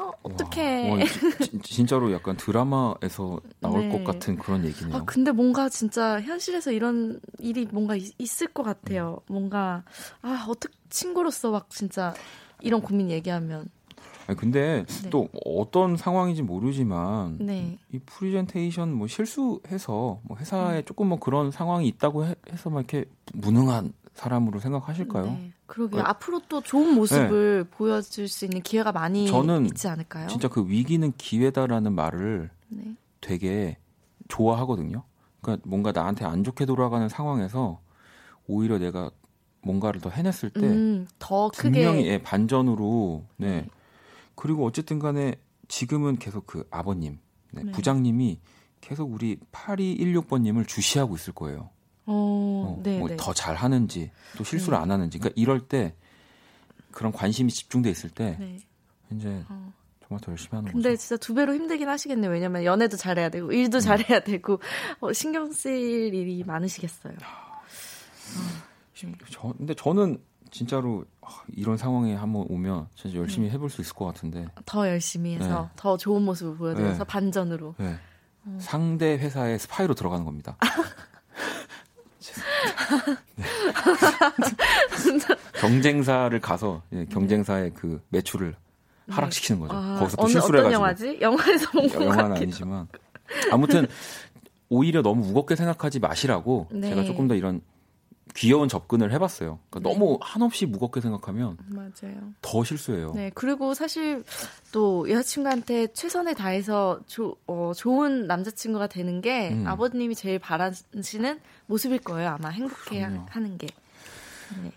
어, 어떻게? 와, 와, 지- 지- 진짜로 약간 드라마에서 나올 네. 것 같은 그런 얘기네요. 아, 근데 뭔가 진짜 현실에서 이런 일이 뭔가 있, 을것 같아요. 뭔가, 아, 어떻게, 친구로서 막 진짜 이런 고민 얘기하면. 아니, 근데 네. 또 어떤 상황인지 모르지만 네. 이 프리젠테이션 뭐 실수해서 뭐 음. 회사에 조금 뭐 그런 상황이 있다고 해, 설마 이렇게 무능한 사람으로 생각하실까요? 네. 그러게요. 어, 앞으로 또 좋은 모습을 보여줄 수 있는 기회가 많이 저는 있지 않을까요? 진짜 그 위기는 기회다라는 말을 네. 되게 좋아하거든요. 그러니까 뭔가 나한테 안 좋게 돌아가는 상황에서 오히려 내가 뭔가를 더 해냈을 때 음, 더 크게. 분명히 예, 반전으로 네. 그리고 어쨌든 간에 지금은 계속 그 아버님, 네, 네. 부장님이 계속 우리 8216번님을 주시하고 있을 거예요. 어, 어, 네, 뭐 네. 더 잘하는지 또 실수를 안 하는지 그러니까 이럴 때 그런 관심이 집중돼 있을 때 네. 이제 어. 정말 더 열심히 하는 근데 거죠. 진짜 두 배로 힘들긴 하시겠네요. 왜냐면 연애도 잘해야 되고 일도 음. 잘해야 되고 어, 신경 쓸 일이 많으시겠어요. 저, 근데 저는 진짜로 아, 이런 상황에 한번 오면 진짜 열심히 음. 해볼 수 있을 것 같은데 더 열심히 해서 네. 더 좋은 모습을 보여드려서 네. 반전으로. 네. 음. 상대 회사의 스파이로 들어가는 겁니다. 네. 경쟁사를 가서 예, 경쟁사의 그 매출을 하락시키는 거죠. 아, 거기서 또 어느, 실수를 어떤 해가지고 영화지? 영화에서 본것 영화는 같기도. 아니지만 아무튼 오히려 너무 무겁게 생각하지 마시라고 네. 제가 조금 더 이런 귀여운 접근을 해봤어요. 그러니까 네. 너무 한없이 무겁게 생각하면 맞아요. 더 실수해요. 네, 그리고 사실 또 여자친구한테 최선을 다해서 조, 어, 좋은 남자친구가 되는 게 음. 아버님이 제일 바라시는 모습일 거예요. 아마 행복해 그럼요. 하는 게. 네.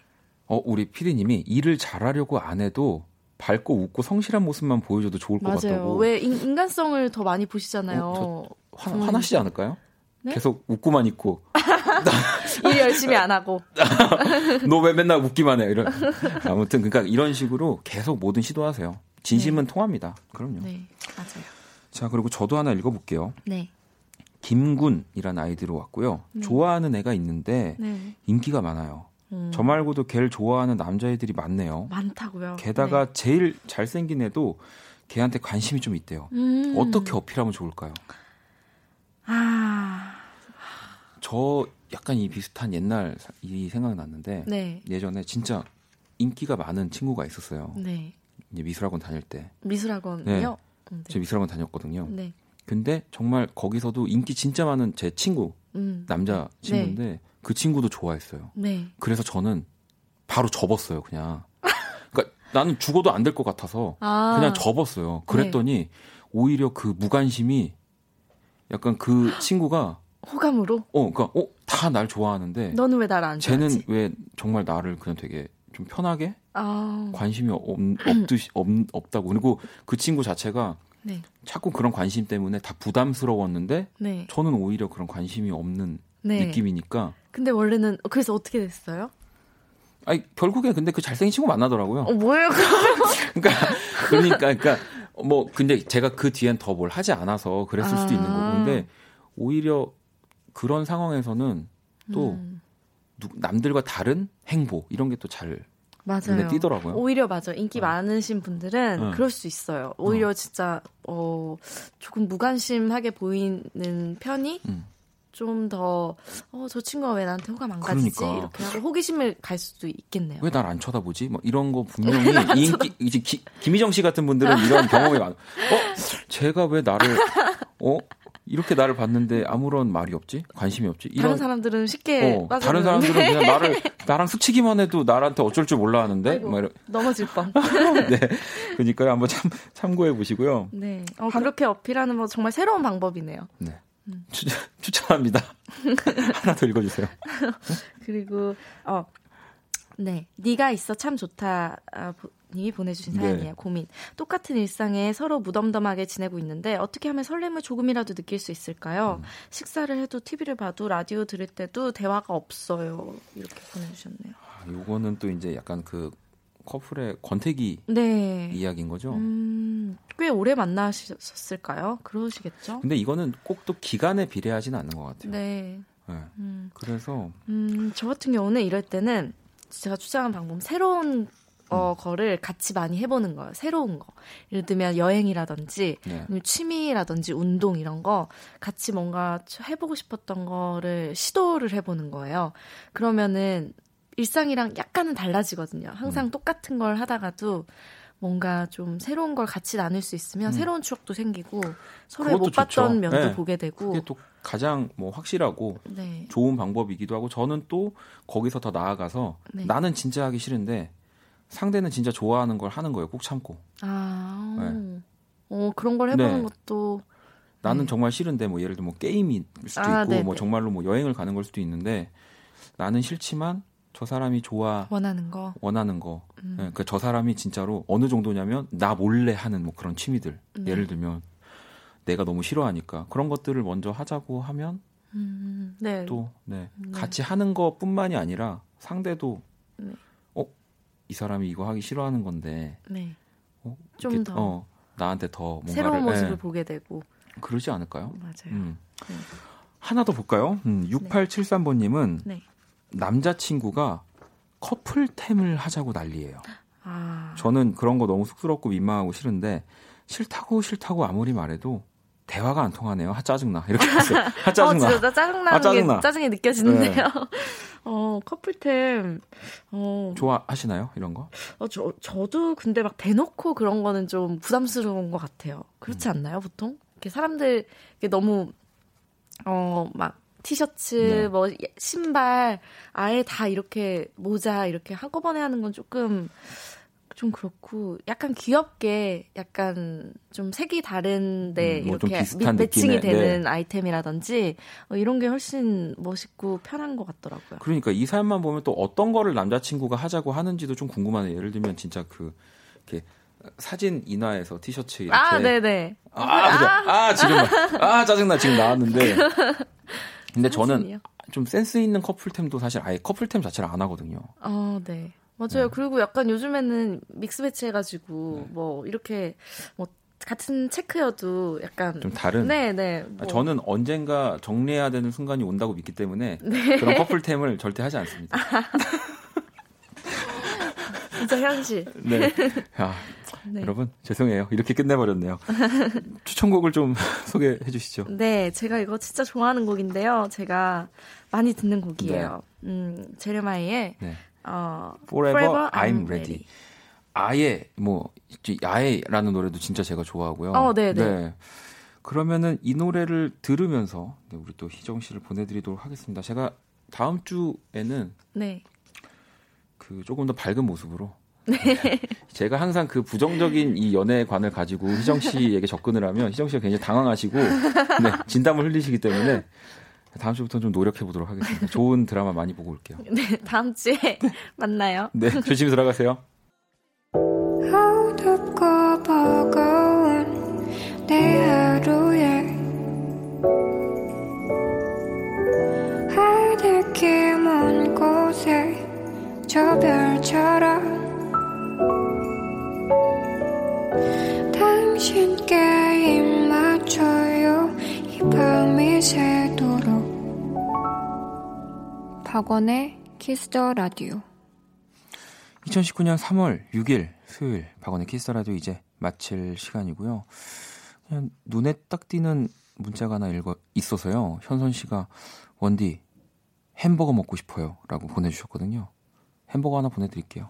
어, 우리 피디님이 일을 잘하려고 안 해도 밝고 웃고 성실한 모습만 보여줘도 좋을 것 맞아요. 같다고. 왜 인, 인간성을 더 많이 보시잖아요. 어, 화. 화나시지 않을까요? 네? 계속 웃고만 있고 일 열심히 안 하고. 너 왜 맨날 웃기만 해 이런 아무튼 그러니까 이런 식으로 계속 뭐든 시도하세요. 진심은 통합니다. 그럼요. 네, 맞아요. 자 그리고 저도 하나 읽어볼게요. 네. 김군이란 아이디로 왔고요. 좋아하는 애가 있는데 네. 인기가 많아요. 음, 저 말고도 걔를 좋아하는 남자애들이 많네요. 많다고요. 게다가 네. 제일 잘생긴 애도 걔한테 관심이 좀 있대요. 음. 어떻게 어필하면 좋을까요? 아, 저 약간 이 비슷한 옛날 사- 이 생각이 났는데 네. 예전에 진짜 인기가 많은 친구가 있었어요. 네. 이제 미술학원 다닐 때. 미술학원이요? 네. 제 미술학원 다녔거든요. 네. 근데 정말 거기서도 인기 진짜 많은 제 친구, 음. 남자 친구인데 그 친구도 좋아했어요. 네. 그래서 저는 바로 접었어요, 그냥. 그러니까 나는 죽어도 안 될 것 같아서 아. 그냥 접었어요. 그랬더니 오히려 그 무관심이 약간 그 친구가 호감으로? 어, 그러니까 어, 다 날 좋아하는데 너는 왜 나를 안 쟤는 좋아하지? 왜 정말 나를 그냥 되게 좀 편하게 아, 관심이 없, 없듯이 없, 없다고 그리고 그 친구 자체가 네. 자꾸 그런 관심 때문에 다 부담스러웠는데 네. 저는 오히려 그런 관심이 없는 네. 느낌이니까 근데 원래는 그래서 어떻게 됐어요? 아니 결국에 근데 그 잘생긴 친구 만나더라고요. 어, 뭐예요? 그러니까 그러니까 그러니까 뭐 근데 제가 그 뒤엔 더 뭘 하지 않아서 그랬을 수도 있는 아. 거고 근데 오히려 그런 상황에서는 또 음, 누- 남들과 다른 행보 이런 게 또잘 눈에 맞아요. 띄더라고요. 오히려 맞아. 인기 많으신 분들은 어. 그럴 수 있어요. 오히려 진짜 어 조금 무관심하게 보이는 편이 음. 좀더 어 저 친구가 왜 나한테 호감 안 가지지 그러니까. 이렇게 하고 호기심을 갈 수도 있겠네요. 왜 날 안 쳐다보지? 뭐 이런 거 분명히 인기 이제 기, 김희정 씨 같은 분들은 이런 경험이 많아. 어, 제가 왜 나를 어 이렇게 나를 봤는데 아무런 말이 없지? 관심이 없지? 다른 이런 사람들은 쉽게 어, 다른 사람들은 그냥 나를 나랑 스치기만 해도 나한테 어쩔 줄 몰라 하는데 아이고. 뭐 이런 넘어질 뻔. 네. 그러니까요. 한번 참 참고해 보시고요. 네. 어, 그렇게 어필하는 거 정말 새로운 방법이네요. 네. 음. 추천, 추천합니다. 하나 더 읽어주세요. 그리고 어 네, 네가 있어 참 좋다. 아, 보- 님이 보내주신 네. 사연이에요. 고민. 똑같은 일상에 서로 무덤덤하게 지내고 있는데 어떻게 하면 설렘을 조금이라도 느낄 수 있을까요? 음. 식사를 해도 TV를 봐도 라디오 들을 때도 대화가 없어요. 이렇게 보내주셨네요. 아, 요거는 또 이제 약간 그 커플의 권태기 네. 이야기인 거죠. 음, 꽤 오래 만나셨을까요? 그러시겠죠? 근데 이거는 꼭 또 기간에 비례하지는 않는 것 같아요. 네. 네. 음. 그래서 음, 저 같은 경우는 이럴 때는 제가 추천한 방법 새로운 어, 거를 같이 많이 해보는 거예요. 새로운 거. 예를 들면 여행이라든지 네. 취미라든지 운동 이런 거 같이 뭔가 해보고 싶었던 거를 시도를 해보는 거예요. 그러면은 일상이랑 약간은 달라지거든요. 음. 항상 똑같은 걸 하다가도 뭔가 좀 새로운 걸 같이 나눌 수 있으면 새로운 추억도 생기고 서로의 음. 못 봤던 좋죠. 면도 네. 보게 되고 그게 또 가장 뭐 확실하고 네. 좋은 방법이기도 하고 저는 또 거기서 더 나아가서 네. 나는 진짜 하기 싫은데 상대는 진짜 좋아하는 걸 하는 거예요. 꼭 참고. 아, 어, 그런 걸 해보는 네. 것도 나는 네. 정말 싫은데 뭐 예를 들면 뭐 게임일 수도 아, 있고 네네. 뭐 정말로 뭐 여행을 가는 걸 수도 있는데 나는 싫지만 저 사람이 좋아 원하는 거. 원하는 거. 음. 예, 그러니까 저 사람이 진짜로 어느 정도냐면 나 몰래 하는 뭐 그런 취미들. 네. 예를 들면 내가 너무 싫어하니까 그런 것들을 먼저 하자고 하면 음, 네. 또 네. 네. 같이 하는 것뿐만이 아니라 상대도 네. 어, 이 사람이 이거 하기 싫어하는 건데 네. 어, 좀 이렇게, 더 어, 나한테 더 뭔가를 새로운 모습을 예, 보게 되고 그러지 않을까요? 맞아요. 음. 네. 하나 더 볼까요? 음, 6873번님은 네. 남자친구가 커플템을 하자고 난리예요. 아, 저는 그런 거 너무 쑥스럽고 민망하고 싫은데 싫다고 싫다고 아무리 말해도 대화가 안 통하네요. 하 짜증나. 이렇게 했어요. 하 어, 짜증나. 진짜 나 짜증나는 아, 짜증나. 게 짜증이 느껴지는데요. 어, 커플템. 어, 좋아하시나요? 이런 거? 어, 저, 저도 근데 막 대놓고 그런 거는 좀 부담스러운 것 같아요. 그렇지 음. 않나요, 보통? 이렇게 사람들, 이게 너무, 어, 막, 티셔츠, 네. 뭐, 신발, 아예 다 이렇게, 모자, 이렇게 한꺼번에 하는 건 조금, 좀 그렇고, 약간 귀엽게, 약간 좀 색이 다른데, 음, 뭐좀 이렇게 비슷한 미- 매칭이 느낌의, 되는 아이템이라든지, 어, 이런 게 훨씬 멋있고 편한 것 같더라고요. 그러니까 이 사연만 보면 또 어떤 거를 남자친구가 하자고 하는지도 좀 궁금하네요. 예를 들면 진짜 그 이렇게 사진 인화해서 티셔츠 이렇게 아, 네네. 아, 그죠? 아, 지금 막- 아 짜증나 지금 나왔는데 근데 저는 사진이요? 좀 센스 있는 커플템도 사실 아예 커플템 자체를 안 하거든요. 어, 네. 맞아요. 그리고 약간 요즘에는 믹스 배치 해가지고, 네. 뭐, 이렇게, 뭐, 같은 체크여도 약간. 좀 다른. 네, 네. 아, 뭐. 저는 언젠가 정리해야 되는 순간이 온다고 믿기 때문에 네. 그런 커플템을 절대 하지 않습니다. 진짜 현실. 네. 야, 네. 여러분 죄송해요. 이렇게 끝내버렸네요. 추천곡을 좀 소개해 주시죠. 네, 제가 이거 진짜 좋아하는 곡인데요. 제가 많이 듣는 곡이에요. 음, 제레마이의, 네. 어, Forever, I'm Ready. 아예 뭐 이제 야에라는 노래도 진짜 제가 좋아하고요. 어, 네, 네. 그러면은 이 노래를 들으면서 네, 우리 또 희정 씨를 보내드리도록 하겠습니다. 제가 다음 주에는 네. 그 조금 더 밝은 모습으로. 제가 항상 그 부정적인 이 연애관을 가지고 희정 씨에게 접근을 하면 희정 씨가 굉장히 당황하시고 네, 진담을 흘리시기 때문에 다음 주부터 좀 노력해 보도록 하겠습니다. 좋은 드라마 많이 보고 올게요. 네, 다음 주에 만나요. 네, 조심히 들어가세요. 어둡고 버거운 내 하루에 하늘길 먼 곳에 저 별처럼 당신께 입 맞춰요 이 밤이 새도록 박원의 Kiss the Radio 2019년 3월 6일 수요일 박원의 키스 라디오 이제 마칠 시간이고요. 그냥 눈에 딱 띄는 문자가 하나 읽어 있어서요. 현선 씨가 원디 햄버거 먹고 싶어요라고 보내 주셨거든요. 햄버거 하나 보내 드릴게요.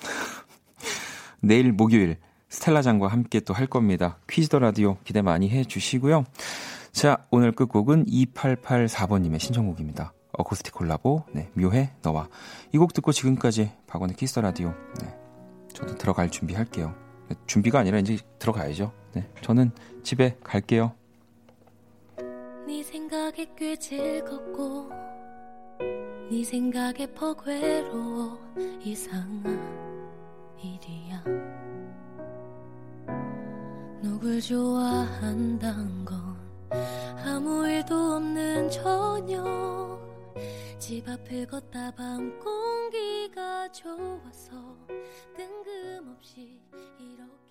내일 목요일 스텔라장과 함께 또 할 겁니다. Kiss the Radio 기대 많이 해 주시고요. 자 오늘 끝곡은 2884번님의 신청곡입니다. 어쿠스틱 콜라보 네, 묘해 너와 이 곡 듣고 지금까지 박원의 Kiss the Radio 네, 저도 들어갈 준비할게요. 네, 준비가 아니라 이제 들어가야죠. 네, 저는 집에 갈게요. 네 생각에 꽤 즐겁고 네 생각에 퍽 외로워 이상한 일이야 누굴 좋아한단 건 아무 일도 없는 저녁 집 앞을 걷다 밤 공기가 좋아서 뜬금없이 이렇게